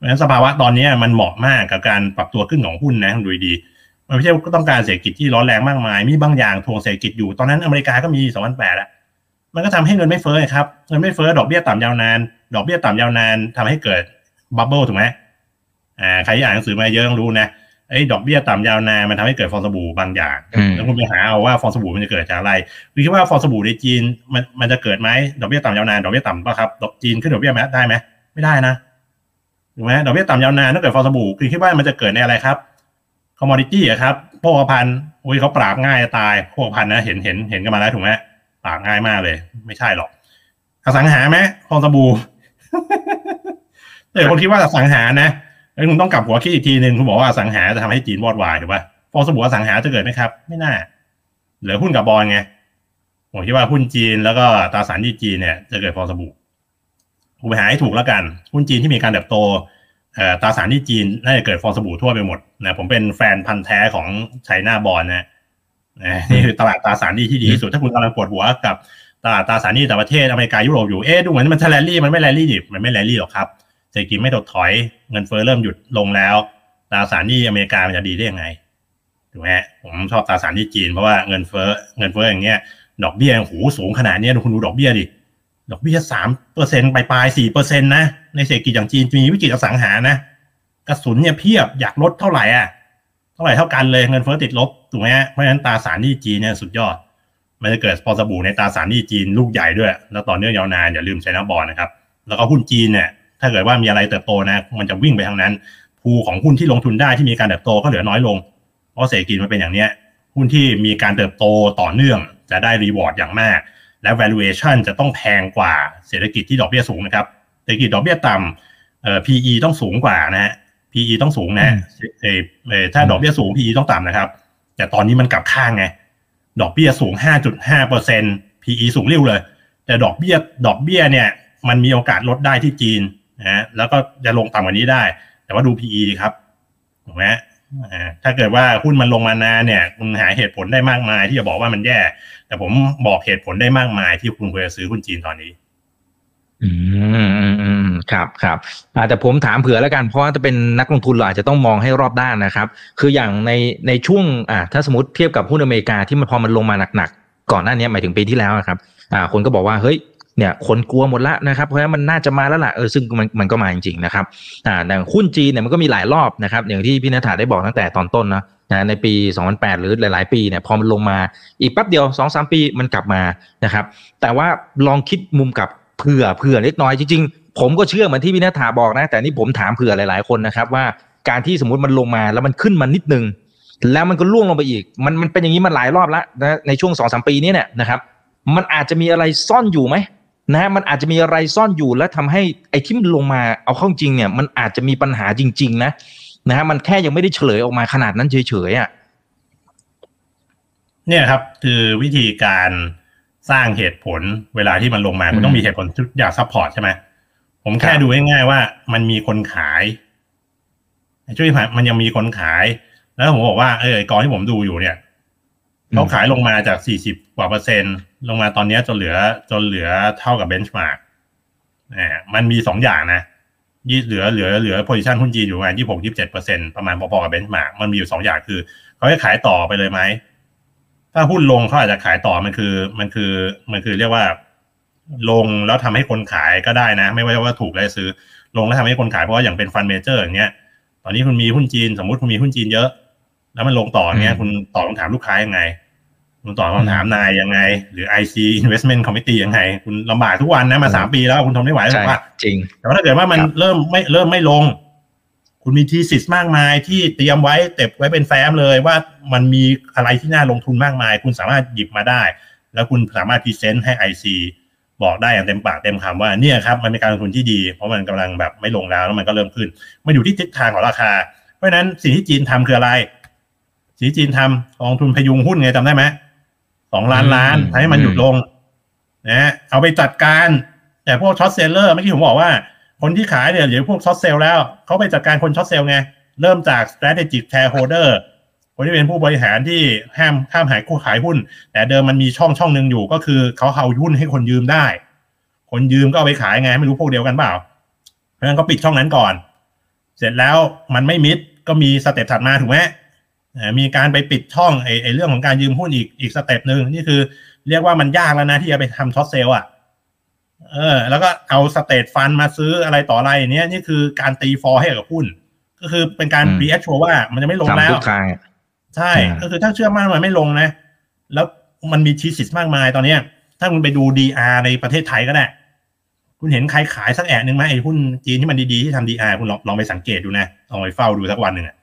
เพราะฉะนั้นสภาวะตอนนี้มันเหมาะมากกับการปรับตัวขึ้นของหุ้นนะดูดีๆมันไม่ใช่ก็ต้องการเศรษฐกิจที่ร้อนแรงมากมาย มีบางอย่างทวงเศรษฐกิจอยู่ ตอนนั้นอเมริกาก็มี2008แล้วมันก็ทำให้เงินไม่เฟ้อครับ เงินไม่เฟ้อดอกเบี้ยต่ำยาวนาน ดอกเบี้ยต่ำยาวนานทำให้เกิดบับเบิลถูกไหมอ่าใครที่อ่านหนังสือมาเยอะต้องรู้นะไอ้ดอกเบี้ยต่ำยาวนานมันทำให้เกิดฟองสบู่บางอย่างอืมแล้วคุณไปหาเอาว่าฟองสบู่มันจะเกิดจากอะไรคุณคิดว่าฟองสบู่ในจีนมันมันจะเกิดไหมดอกเบี้ยต่ำยาวนานดอกเบี้ยต่ำป่ะครับดอกจีนขึ้นดอกเบี้ยไหมได้ไหมไม่ได้นะ ถูกไหมดอกเบี้ยต่ำยาวนานถ้าเกิดฟองสบู่คุณคิดว่ามันจะเกิดในอะไรครับคอมมอดิตี้อะครับโภคภัณฑ์อุ้ยเขาปราบง่ายตายโภคภัณฑ์นะเห็นเห็นเห็นกันมาแล้วถูกไหมปราบง่ายมากเลย ไม่ใช่หรอกอสังหาไหมฟองสบู่แต่คนคิดว่าอสังหานะไอ้ยคุณต้องกลับหัวคิดอีกทีหนึ่งคุณบอกว่าอสังหาจะทำให้จีนวอดวายถูกป่ะฟองสบู่อสังหาจะเกิดไหมครับ ไม่น่าเหลือหุ้นกับบอลไงผมคิดว่าหุ้นจีนแล้วก็ตราสารหนี้จีนเนี่ยจะเกิดฟองสบู่ ผมไปหาให้ถูกแล้วกัน หุ้นจีนที่มีการเติบโตตราสารหนี้จีนน่าจะเกิดฟองสบู่ทั่วไปหมดนะผมเป็นแฟนพันธุ์แท้ของ China bond นะนี่คือตลาดตราสารหนี้ที่ดีที่สุดถ้าคุณกำลังปวดหัวกับตลาดตราสารหนี้ต่างประเทศอเมริกายุโรปอยู่ เอ๊ะดูเหมือนมันแรลลี่มันไม่แรลลี่ดิมันไม่แรลลี่หรอกครับเศรษฐกิจไม่ถดถอยเงินเฟ้อเริ่มหยุดลงแล้วตราสารหนี้อเมริกามันจะดีได้ยังไงถูกไหมผมชอบตราสารหนี้จีนเพราะว่าเงินเฟ้อเงินเฟ้ออย่างเงี้ยดอกเบี้ยหูสูงขนาดนี้คุณดูดอกเบี้ยดิ ดอกเบี้ยสามเปอร์เซ็นต์ปลายสี่เปอร์เซ็นต์นะ ในเศรษฐกิจอย่างจีนมีวิกฤตอสังหานะ กระสุนเนี่ยเพียบอยากลดเท่าไหร่อะ เท่าไหร่เท่ากันเลยเงินเฟ้อติดลบถูกไหมเพราะฉะนั้นตราสารหนี้จีนเนี่ยสุดยอด มันจะเกิดพอสบู่ในตราสารหนี้จีนลูกใหญ่ด้วย แล้วต่อเนื่องยาวนานอย่าลืมไชน่าบอลนะครับ แล้วก็หุ้นจีนเนี่ยถ้าเกิดว่ามีอะไรเติบโตนะ มันจะวิ่งไปทางนั้นภูของหุ้นที่ลงทุนได้ที่มีการเติบโตก็เหลือน้อยลง เพราะเศรษฐกิจมันเป็นอย่างเนี้ยหุ้นที่มีการเติบโตต่อเนื่องจะได้รีวอร์ดอย่างมาก และ valuation จะต้องแพงกว่าเศรษฐกิจที่ดอกเบี้ยสูงนะครับเศรษฐกิจดอกเบี้ยต่ำเอ่อ PE ต้องสูงกว่านะฮะ PE ต้องสูงนะเออถ้าดอกเบี้ยสูง PE ต้องต่ำนะครับ แต่ตอนนี้มันกลับข้างไงดอกเบี้ยสูง 5.5เปอร์เซ็นต์ PE สูงเร็วเลย แต่ดอกเบี้ยดอกเบี้ยเนี่ย มันมีโอกาสลดได้ที่จีนนะแล้วก็จะลงต่ำกว่านี้ได้ แต่ว่าดู PE ดีครับถูกไหม ถ้าเกิดว่าหุ้นมันลงมานานเนี่ยคุณหาเหตุผลได้มากมายที่จะบอกว่ามันแย่ แต่ผมบอกเหตุผลได้มากมายที่คุณควรจะซื้อหุ้นจีนตอนนี้ อืมครับครับแต่ผมถามเผื่อแล้วกันเพราะว่าจะเป็นนักลงทุนเราอาจจะต้องมองให้รอบด้านนะครับ คืออย่างในในช่วงอ่าถ้าสมมติเทียบกับหุ้นอเมริกาที่มันพอมันลงมาหนักๆก่อนหน้านี้หมายถึงปีที่แล้วครับ อ่า คนก็บอกว่าเฮ้ย เนี่ยคนกลัวหมดละนะครับ เพราะฉะนั้นมันน่าจะมาแล้วล่ะเออซึ่งมันมันก็มาจริงๆนะครับอ่าอย่างหุ้นจีนเนี่ยมันก็มีหลายรอบนะครับอย่างที่พี่นัฐาได้บอกตั้งแต่ตอนต้นนะนะในปี 2008 หรือหลาย ๆ ปีเนี่ยพอมันลงมาอีกแป๊บเดียว 2-3 ปีมันกลับมานะครับ แต่ว่าลองคิดมุมกับเผื่อเผื่อเล็กน้อยจริง ๆ ผมก็เชื่อเหมือนที่พี่นัฐาบอกนะ แต่นี่ผมถามเผื่อหลาย ๆ คนนะครับว่าการที่สมมติมันลงมาแล้วมันขึ้นมานิดนึง แล้วมันก็ล่วงลงไปอีก มันมันเป็นอย่างนี้มาหลายรอบแล้วนะในช่วงสองสามปีนี้เนี่ยนะครับ มันอาจจะมีอะไรซ่อนอยู่ไหม นะมันอาจจะมีอะไรซ่อนอยู่และทำให้ไอ้ที่มันลงมาเอาเข้าจริงเนี่ย มันอาจจะมีปัญหาจริง ๆ นะนะฮะมันแค่ยังไม่ได้เฉลยออกมาขนาดนั้นเฉยๆอะเนี่ยครับ คือวิธีการสร้างเหตุผลเวลาที่มันลงมามันต้องมีเหตุผลทุกอย่าง support ใช่ไหมผมแค่ดูง่ายๆว่า มันมีคนขายช่วยมันยังมีคนขาย แล้วผมบอกว่าเออกองที่ผมดูอยู่เนี่ย เขาขายลงมาจากสี่สิบกว่าเปอร์เซ็นต์ ลงมาตอนนี้จนเหลือจนเหลือเท่ากับ benchmark มันมีสองอย่างนะยี่เหลือเหลือเหลือ position หุ้นจีนอยู่ประมาณยี่หกยี่เจ็ดเปอร์เซ็นต์ประมาณพอๆกับ benchmark มันมีอยู่สองอย่างคือ เขาจะขายต่อไปเลยไหม ถ้าหุ้นลงเขาอาจจะขายต่อมันคือ มันคือมันคือเรียกว่า ลงแล้วทำให้คนขายก็ได้นะ ไม่ว่าว่าถูกเลยซื้อ ลงแล้วทำให้คนขายเพราะว่าอย่างเป็น fund manager อย่างเงี้ย ตอนนี้คุณมีหุ้นจีนสมมติคุณมีหุ้นจีนเยอะ แล้วมันลงต่อเงี้ยคุณตอบคำถามลูกค้ายังไง คุณตอบคำถามนายยังไง หรือ IC Investment Committee ยังไง คุณลำบากทุกวันนะมาสามปีแล้วคุณทนไม่ไหวหรอกว่าจริง แต่ว่าถ้าเกิดว่ามันเริ่มไม่เริ่มไม่ลง คุณมีทีสิสมากมายที่เตรียมไว้เต็บไว้เป็นแฟ้มเลยว่ามันมีอะไรที่น่าลงทุนมากมาย คุณสามารถหยิบมาได้ แล้วคุณสามารถพรีเซนต์ให้ IC บอกได้อย่างเต็มปากเต็มคำว่าเนี่ยครับมันเป็นการลงทุนที่ดี เพราะมันกำลังแบบไม่ลงแล้วแล้วมันก็เริ่มขึ้น มันอยู่ที่ทิศทางของราคา เพราะฉะนั้นสิ่งที่จีนทำคืออะไร สิ่งที่จีนทำกองทุนพยุงหุ้นไงจำได้ไหมสองล้านล้านให้มันหยุดลงนะเอาไปจัดการ แต่พวก short seller เมื่อกี้ผมบอกว่า คนที่ขายเนี่ยหรือพวก short sell แล้วเขาไปจัดการคน short sell ไง เริ่มจาก strategic shareholder คนที่เป็นผู้บริหารที่ห้ามห้ามหายคู่ขายหุ้น แต่เดิมมันมีช่องช่องหนึ่งอยู่ก็คือเขาเอาหุ้นให้คนยืมได้ คนยืมก็เอาไปขายไงไม่รู้พวกเดียวกันเปล่า เพราะฉะนั้นก็ปิดช่องนั้นก่อน เสร็จแล้วมันไม่มิดก็มี step ถัดมาถูกไหม มีการไปปิดช่องไอ้ไอเรื่องของการยืมหุ้นอีกอีก step หนึ่งนี่คือ เรียกว่ามันยากแล้วนะที่จะไปทำ short sell อะเออ แล้วก็เอา state fund มาซื้ออะไรต่ออะไรเนี้ยนี่คือการตีฟอร์ให้กับหุ้น ก็คือเป็นการ reassure ว่ามันจะไม่ลงแล้วใช่ ก็คือถ้าเชื่อมั่นมันไม่ลงนะ แล้วมันมี thesis มากมายตอนเนี้ย ถ้าคุณไปดู DR ในประเทศไทยก็ได้ คุณเห็นใครขายสักแอะหนึ่งไหมไอ้หุ้นจีนที่มันดีๆที่ทำ DR คุณลองลองไปสังเกตดูนะลองไปเฝ้าดูสักวันหนึ่งอะ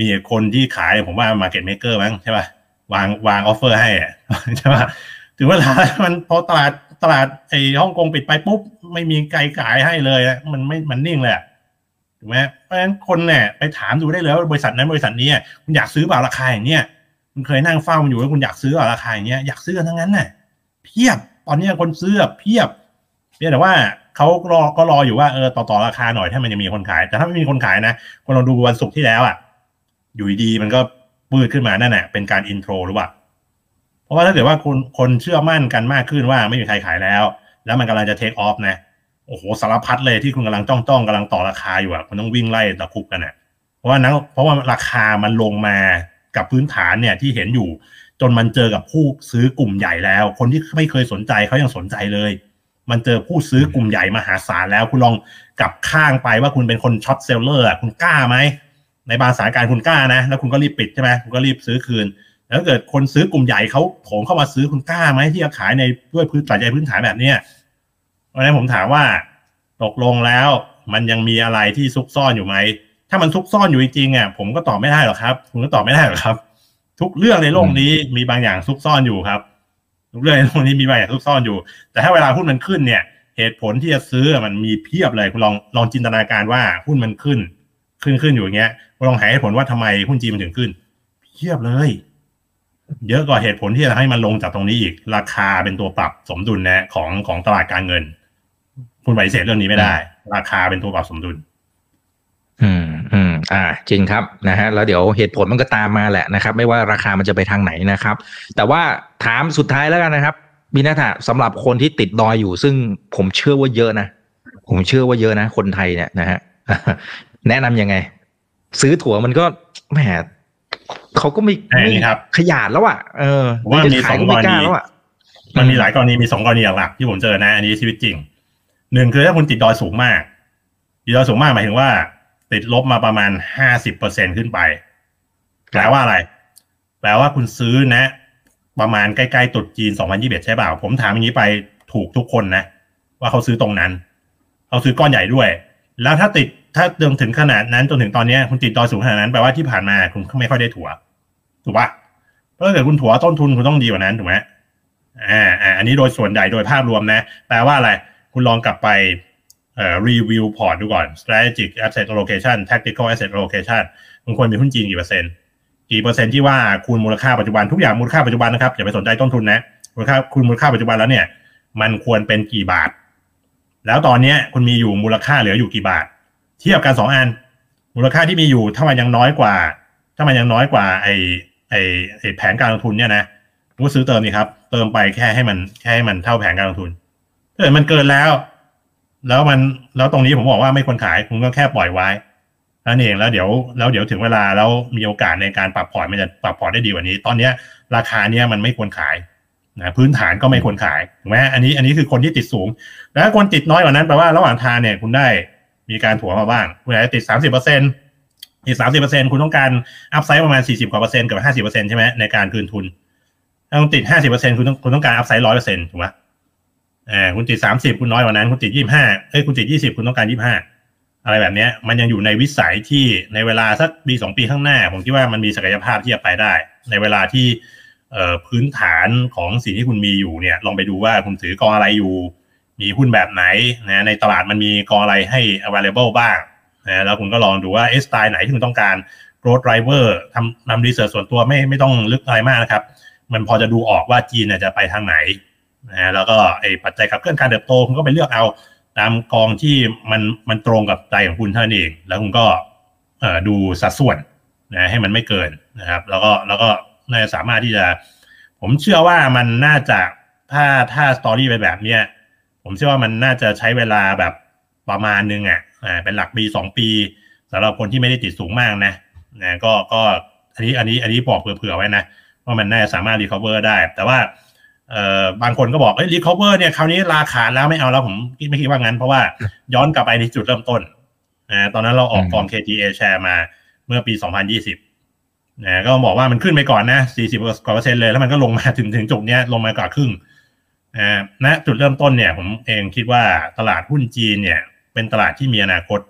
มีคนที่ขายผมว่า market maker มั้งใช่ป่ะวางวาง offer ให้ใช่ป่ะถึงเวลามันพอตลาดตลาดไอ้ฮ่องกงปิดไปปุ๊บ ไม่มีใครขายให้เลยมันไม่มันนิ่งเลยถูกไหมเพราะฉะนั้นคนเนี่ยไปถามดูได้เลยว่าบริษัทนั้นบริษัทนี้คุณอยากซื้อเปล่าราคาอย่างเนี้ยคุณเคยนั่งเฝ้ามันอยู่ว่าคุณอยากซื้อเปล่าราคาอย่างเนี้ยอยากซื้อทั้งนั้นน่ะเพียบตอนนี้คนซื้อเพียบเพียงแต่ว่าเขารอก็รออยู่ว่าเออต่อต่อราคาหน่อยถ้ามันยังมีคนขาย แต่ถ้าไม่มีคนขายนะคนเราดูวันศุกร์ที่แล้วอะ อยู่ดีมันก็ปืดขึ้นมานั่นแหละเป็นการ intro หรือเปล่าเพราะว่าถ้าเกิดว่าคุณคนเชื่อมั่นกันมากขึ้นว่าไม่มีใครขายแล้ว แล้วมันกำลังจะ take off นะโอ้โหสารพัดเลยที่คุณกำลังจ้องจ้องกำลังต่อราคาอยู่อะคุณต้องวิ่งไล่ตะคุบกันอะเพราะว่านั้นเพราะว่าราคามันลงมากับพื้นฐานเนี่ยที่เห็นอยู่ จนมันเจอกับผู้ซื้อกลุ่มใหญ่แล้ว คนที่ไม่เคยสนใจเขายังสนใจเลย มันเจอผู้ซื้อกลุ่มใหญ่มหาศาลแล้ว คุณลองกลับข้างไปว่าคุณเป็นคนช็อตเซลเลอร์คุณกล้าไหม ในบางสถานการณ์คุณกล้านะ แล้วคุณก็รีบปิดใช่ไหมคุณก็รีบซื้อคืน แล้วเกิดคนซื้อกลุ่มใหญ่เขาโถมเข้ามาซื้อคุณกล้าไหมที่จะขายในด้วยพื้นปัจจัยพื้นฐานแบบเนี้ยเพราะฉะนั้ผมถามว่าตกลงแล้วมันยังมีอะไรที่ซุกซ่อนอยู่ไหม ถ้ามันซุกซ่อนอยู่จริงๆอะผมก็ตอบไม่ได้หรอกครับผมก็ตอบไม่ได้หรอกครับ ทุกเรื่องในโลกนี้มีบางอย่างซุกซ่อนอยู่ครับ ทุกเรื่องในโลกนี้มีบางอย่างซุกซ่อนอยู่ แต่ถ้าเวลาหุ้นมันขึ้นเนี่ย เหตุผลที่จะซื้อมันมีเพียบเลยคุณลองลองจินตนาการว่าหุ้นมันขึ้น ขึ้นขึ้นอยู่อย่างเงี้ยคุณลองหาเหตุผลว่าทำไมหุ้นจีนมันถึงขึ้นเพียบเลย เยอะกว่าเหตุผลที่จะให้มันลงจากตรงนี้อีก ราคาเป็นตัวปรับสมดุลนะของของตลาดการเงิน คุณปฏิเสธเรื่องนี้ไม่ได้ ราคาเป็นตัวปรับสมดุล อืมอืมอ่า จริงครับนะฮะแล้วเดี๋ยวเหตุผลมันก็ตามมาแหละนะครับ ไม่ว่าราคามันจะไปทางไหนนะครับ แต่ว่าถามสุดท้ายแล้วกันนะครับบินาถาสำหรับคนที่ติดดอยอยู่ ซึ่งผมเชื่อว่าเยอะนะผมเชื่อว่าเยอะนะ คนไทยเนี่ยนะฮะ แนะนำยังไง ซื้อถั่วมันก็แหมเขาก็ไม่แหม่ไม่นี่ครับขยาดแล้วอะเออผมว่ามีจะขายสองก็ไม่กล้ากรณีแล้วอะมันมีหลายกรณีมีสองกรณีหลักๆที่ผมเจอนะอันนี้ชีวิตจริงหนึ่งคือถ้าคุณติดดอยสูงมากติดดอยสูงมากหมายถึงว่า ติดลบมาประมาณห้าสิบเปอร์เซ็นขึ้นไปแปลว่าอะไร แปลว่าคุณซื้อนะ ประมาณใกล้ๆตรุดจีนสองพันยี่สิบใช่เปล่า ผมถามอย่างนี้ไปถูกทุกคนนะ ว่าเขาซื้อตรงนั้น เขาซื้อก้อนใหญ่ด้วย แล้วถ้าติด ถ้าจนถึงขนาดนั้นจนถึงตอนนี้คุณติดดอยสูงขนาดนั้นแปลว่าที่ผ่านมาคุณไม่ค่อยได้ถั่ว ถูกปะเพราะถ้าเกิดคุณถัวต้นทุนคุณต้องดีกว่านั้นถูกไหมอ่าอ่าอันนี้โดยส่วนใหญ่โดยภาพรวมนะแปลว่าอะไร คุณลองกลับไปเอ่อรีวิวพอร์ตดูก่อน strategic asset allocation tactical asset allocation คุณควรมีหุ้นจีนกี่เปอร์เซ็นต์กี่เปอร์เซ็นต์ที่ว่าคูณมูลค่าปัจจุบันทุกอย่างมูลค่าปัจจุบันนะครับอย่าไปสนใจต้นทุนนะมูลค่าคูณมูลค่าปัจจุบันแล้วเนี่ย มันควรเป็นกี่บาท แล้วตอนเนี้ยคุณมีอยู่มูลค่าเหลืออยู่กี่บาท เทียบกันสองอัน มูลค่าที่มีอยู่ถ้ามันยังน้อยกว่า ถ้ามันยังน้อยกว่าไอไอไอแผนการลงทุนเนี่ยนะก็ซื้อเติมนี่ครับ เติมไปแค่ให้มันแค่ให้มันเท่าแผนการลงทุนถ้าเกิดมันเกินแล้ว แล้วมันแล้วตรงนี้ผมบอกว่าไม่ควรขายคุณก็แค่ปล่อยไว้นั่นเองแล้วเดี๋ยวแล้วเดี๋ยวถึงเวลาแล้วมีโอกาสในการปรับพอร์ตมันจะปรับพอร์ตได้ดีกว่านี้ ตอนเนี้ย ราคาเนี้ยมันไม่ควรขายนะพื้นฐานก็ไม่ควรขายถูกไหมอันนี้อันนี้คือคนที่ติดสูง แล้วคนติดน้อยกว่านั้นแปลว่าระหว่างทางเนี่ยคุณได้ มีการถัวมาบ้างคุณอาจจะติดสามสิบเปอร์เซ็นต์อีกสามสิบเปอร์เซ็นคุณต้องการ upside ประมาณสี่สิบกว่าเปอร์เซ็นต์กับห้าสิบเปอร์เซ็นต์ใช่ไหมในการคืนทุน ถ้าคุณติดห้าสิบเปอร์เซ็นคุณต้องคุณต้องการ upside ร้อยเปอร์เซ็นต์ถูกไหมอ่าคุณติดสามสิบคุณน้อยกว่านั้น คุณติดยี่ห้าเอ้ยคุณติดยี่สิบคุณต้องการยี่ห้าอะไรแบบเนี้ย มันยังอยู่ในวิสัยที่ในเวลาสักปีสองปีข้างหน้า ผมคิดว่ามันมีศักยภาพที่จะไปได้ ในเวลาที่เอ่อพื้นฐานของสิ่งที่คุณมีอยู่เนี่ย ลองไปดูว่าคุณถือกองอะไรอยู่ มีหุ้นแบบไหนนะในตลาดมันมีกองอะไรให้ available บ้างนะแล้วคุณก็ลองดูว่าเอสไตล์ไหนที่คุณต้องการ growth driver ทำทำรีเสิร์ชส่วนตัวไม่ไม่ต้องลึกอะไรมากนะครับ มันพอจะดูออกว่าจีนจะไปทางไหนนะแล้วก็ไอ้ปัจจัยขับเคลื่อนการเติบโตคุณก็ไปเลือกเอาตามกองที่มันมันตรงกับใจของคุณเท่านั้นเอง แล้วคุณก็ดูสัดส่วนนะให้มันไม่เกินนะครับ แล้วก็แล้วก็น่าจะสามารถที่จะ ผมเชื่อว่ามันน่าจะถ้าถ้า story ไปแบบเนี้ย ผมเชื่อว่ามันน่าจะใช้เวลาแบบประมาณนึงอะอ่าเป็นหลักปีสองปีสำหรับคนที่ไม่ได้ติดสูงมากนะนะก็ก็อันนี้อันนี้อันนี้บอกเผื่อๆไว้นะว่ามันน่าจะสามารถ recover ได้ แต่ว่าเอ่อบางคนก็บอกเอ้ย recover เนี่ยคราวนี้ราคาแล้วไม่เอาแล้วผมไม่คิดว่างั้น เพราะว่าย้อนกลับไปในจุดเริ่มต้นนะตอนนั้นเราออกกอง KT A share มาเมื่อปี 2020นะก็บอกว่ามันขึ้นไปก่อนนะ40กว่าเปอร์เซ็นต์เลย แล้วมันก็ลงมาถึงถึงจุดเนี้ยลงมากว่าครึ่งอ่า ณจุดเริ่มต้นเนี่ยผมเองคิดว่าตลาดหุ้นจีนเนี่ยเป็นตลาดที่มีอนาคต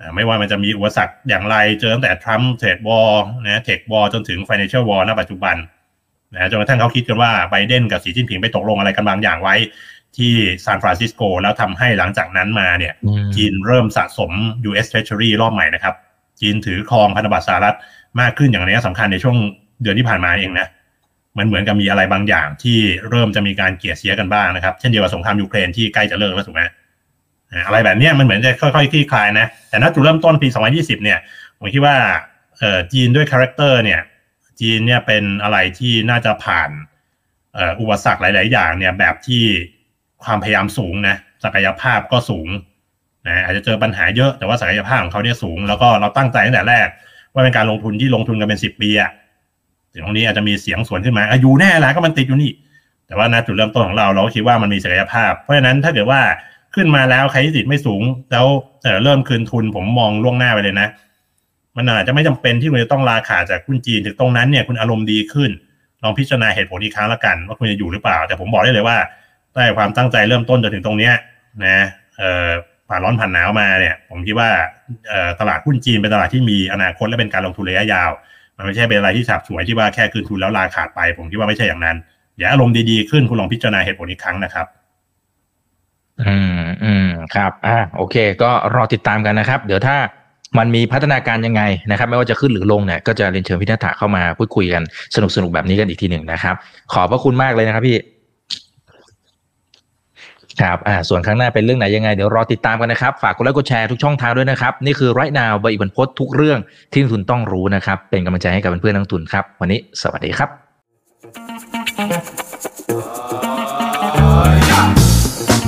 อ่าไม่ว่ามันจะมีอุปสรรคอย่างไรเจอตั้งแต่ทรัมป์ trade war นะ tech war จนถึง financial war ณปัจจุบันนะจนกระทั่งเขาคิดกันว่าไบเดนกับสีจิ้นผิงไปตกลงอะไรกันบางอย่างไว้ ที่ซานฟรานซิสโกแล้วทำให้หลังจากนั้นมาเนี่ยอืมจีนเริ่มสะสม US Treasury รอบใหม่นะครับ จีนถือครองพันธบัตรสหรัฐมากขึ้นอย่างนี้สำคัญในช่วงเดือนที่ผ่านมาเองนะ มันเหมือนกับมีอะไรบางอย่างที่เริ่มจะมีการเกี้ยเซียะกันบ้างนะครับ เช่นเดียวกับสงครามยูเครนที่ใกล้จะเลิกแล้วถูกไหมอะไรแบบนี้มันเหมือนจะค่อยๆคลี่คลายนะ แต่ณจุดเริ่มต้นปี 2020 เนี่ย ผมคิดว่าเออจีนด้วย character เนี่ย จีนเนี่ยเป็นอะไรที่น่าจะผ่านเอ่ออุปสรรคหลาย ๆ อย่างเนี่ยแบบที่ความพยายามสูงนะ ศักยภาพก็สูงนะอาจจะเจอปัญหาเยอะแต่ว่าศักยภาพของเขาเนี่ยสูง แล้วก็เราตั้งใจตั้งแต่แรก ว่าเป็นการลงทุนที่ลงทุนกันเป็นสิบปีอะ ตรงนี้อาจจะมีเสียงสวนขึ้นมาอายุแน่ละก็มันติดอยู่นี่ แต่ว่าณจุดเริ่มต้นของเราเราคิดว่ามันมีศักยภาพ เพราะฉะนั้นถ้าเกิดว่าขึ้นมาแล้วใครที่ติดไม่สูง แล้วเริ่มคืนทุนผมมองล่วงหน้าไปเลยนะ มันอาจจะไม่จำเป็นที่คุณจะต้องลาขาจากคุณจีนถึงตรงนั้นเนี่ยคุณอารมณ์ดีขึ้น ลองพิจารณาเหตุผลอีกครั้งละกัน ว่าคุณจะอยู่หรือเปล่า แต่ผมบอกได้เลยว่าได้ความตั้งใจเริ่มต้นจนถึงตรงเนี้ยนะเอ่อผ่านร้อนผ่านหนาวมาเนี่ย ผมคิดว่าตลาดหุ้นจีนเป็นตลาดที่มีอนาคตและเป็นการลงทุนระยะยาว มันไม่ใช่เป็นอะไรที่ฉับฉวยที่ว่าแค่คืนทุนแล้วลาขาดไป ผมคิดว่าไม่ใช่อย่างนั้นอย่าอารมณ์ดีๆขึ้นคุณลองพิจารณาเหตุผลอีกครั้งนะครับอืมอืมครับอ่าโอเค ก็รอติดตามกันนะครับ เดี๋ยวถ้ามันมีพัฒนาการยังไงนะครับ ไม่ว่าจะขึ้นหรือลงเนี่ยก็จะเรียนเชิญพี่นัฐาเข้ามาพูดคุยกันสนุกสนุกแบบนี้กันอีกทีหนึ่งนะครับ ขอบพระคุณมากเลยนะครับพี่ ครับอ่าส่วนครั้งหน้าเป็นเรื่องไหนยังไง เดี๋ยวรอติดตามกันนะครับ ฝากกดไลค์กดแชร์ทุกช่องทางด้วยนะครับ นี่คือไรนาวใบอิบันพศทุกเรื่องที่นักทุนต้องรู้นะครับ เป็นกำลังใจให้กับเพื่อนๆนักทุนครับ วันนี้สวัสดีครับ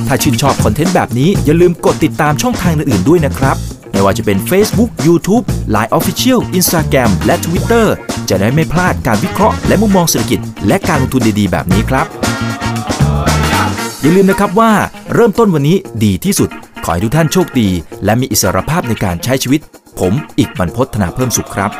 ถ้าชื่นชอบคอนเทนต์แบบนี้อย่าลืมกดติดตามช่องทางอื่นๆด้วยนะครับ ไม่ว่าจะเป็น Facebook, YouTube, Line Official, Instagram และ Twitter จะได้ไม่พลาดการวิเคราะห์และมุมมองเศรษฐกิจ และการลงทุนดีๆ แบบนี้ครับ อย่าลืมนะครับว่าเริ่มต้นวันนี้ดีที่สุด ขอให้ทุกท่านโชคดี และมีอิสรภาพในการใช้ชีวิต ผม อีกบรรพธนาเพิ่มสุขครับ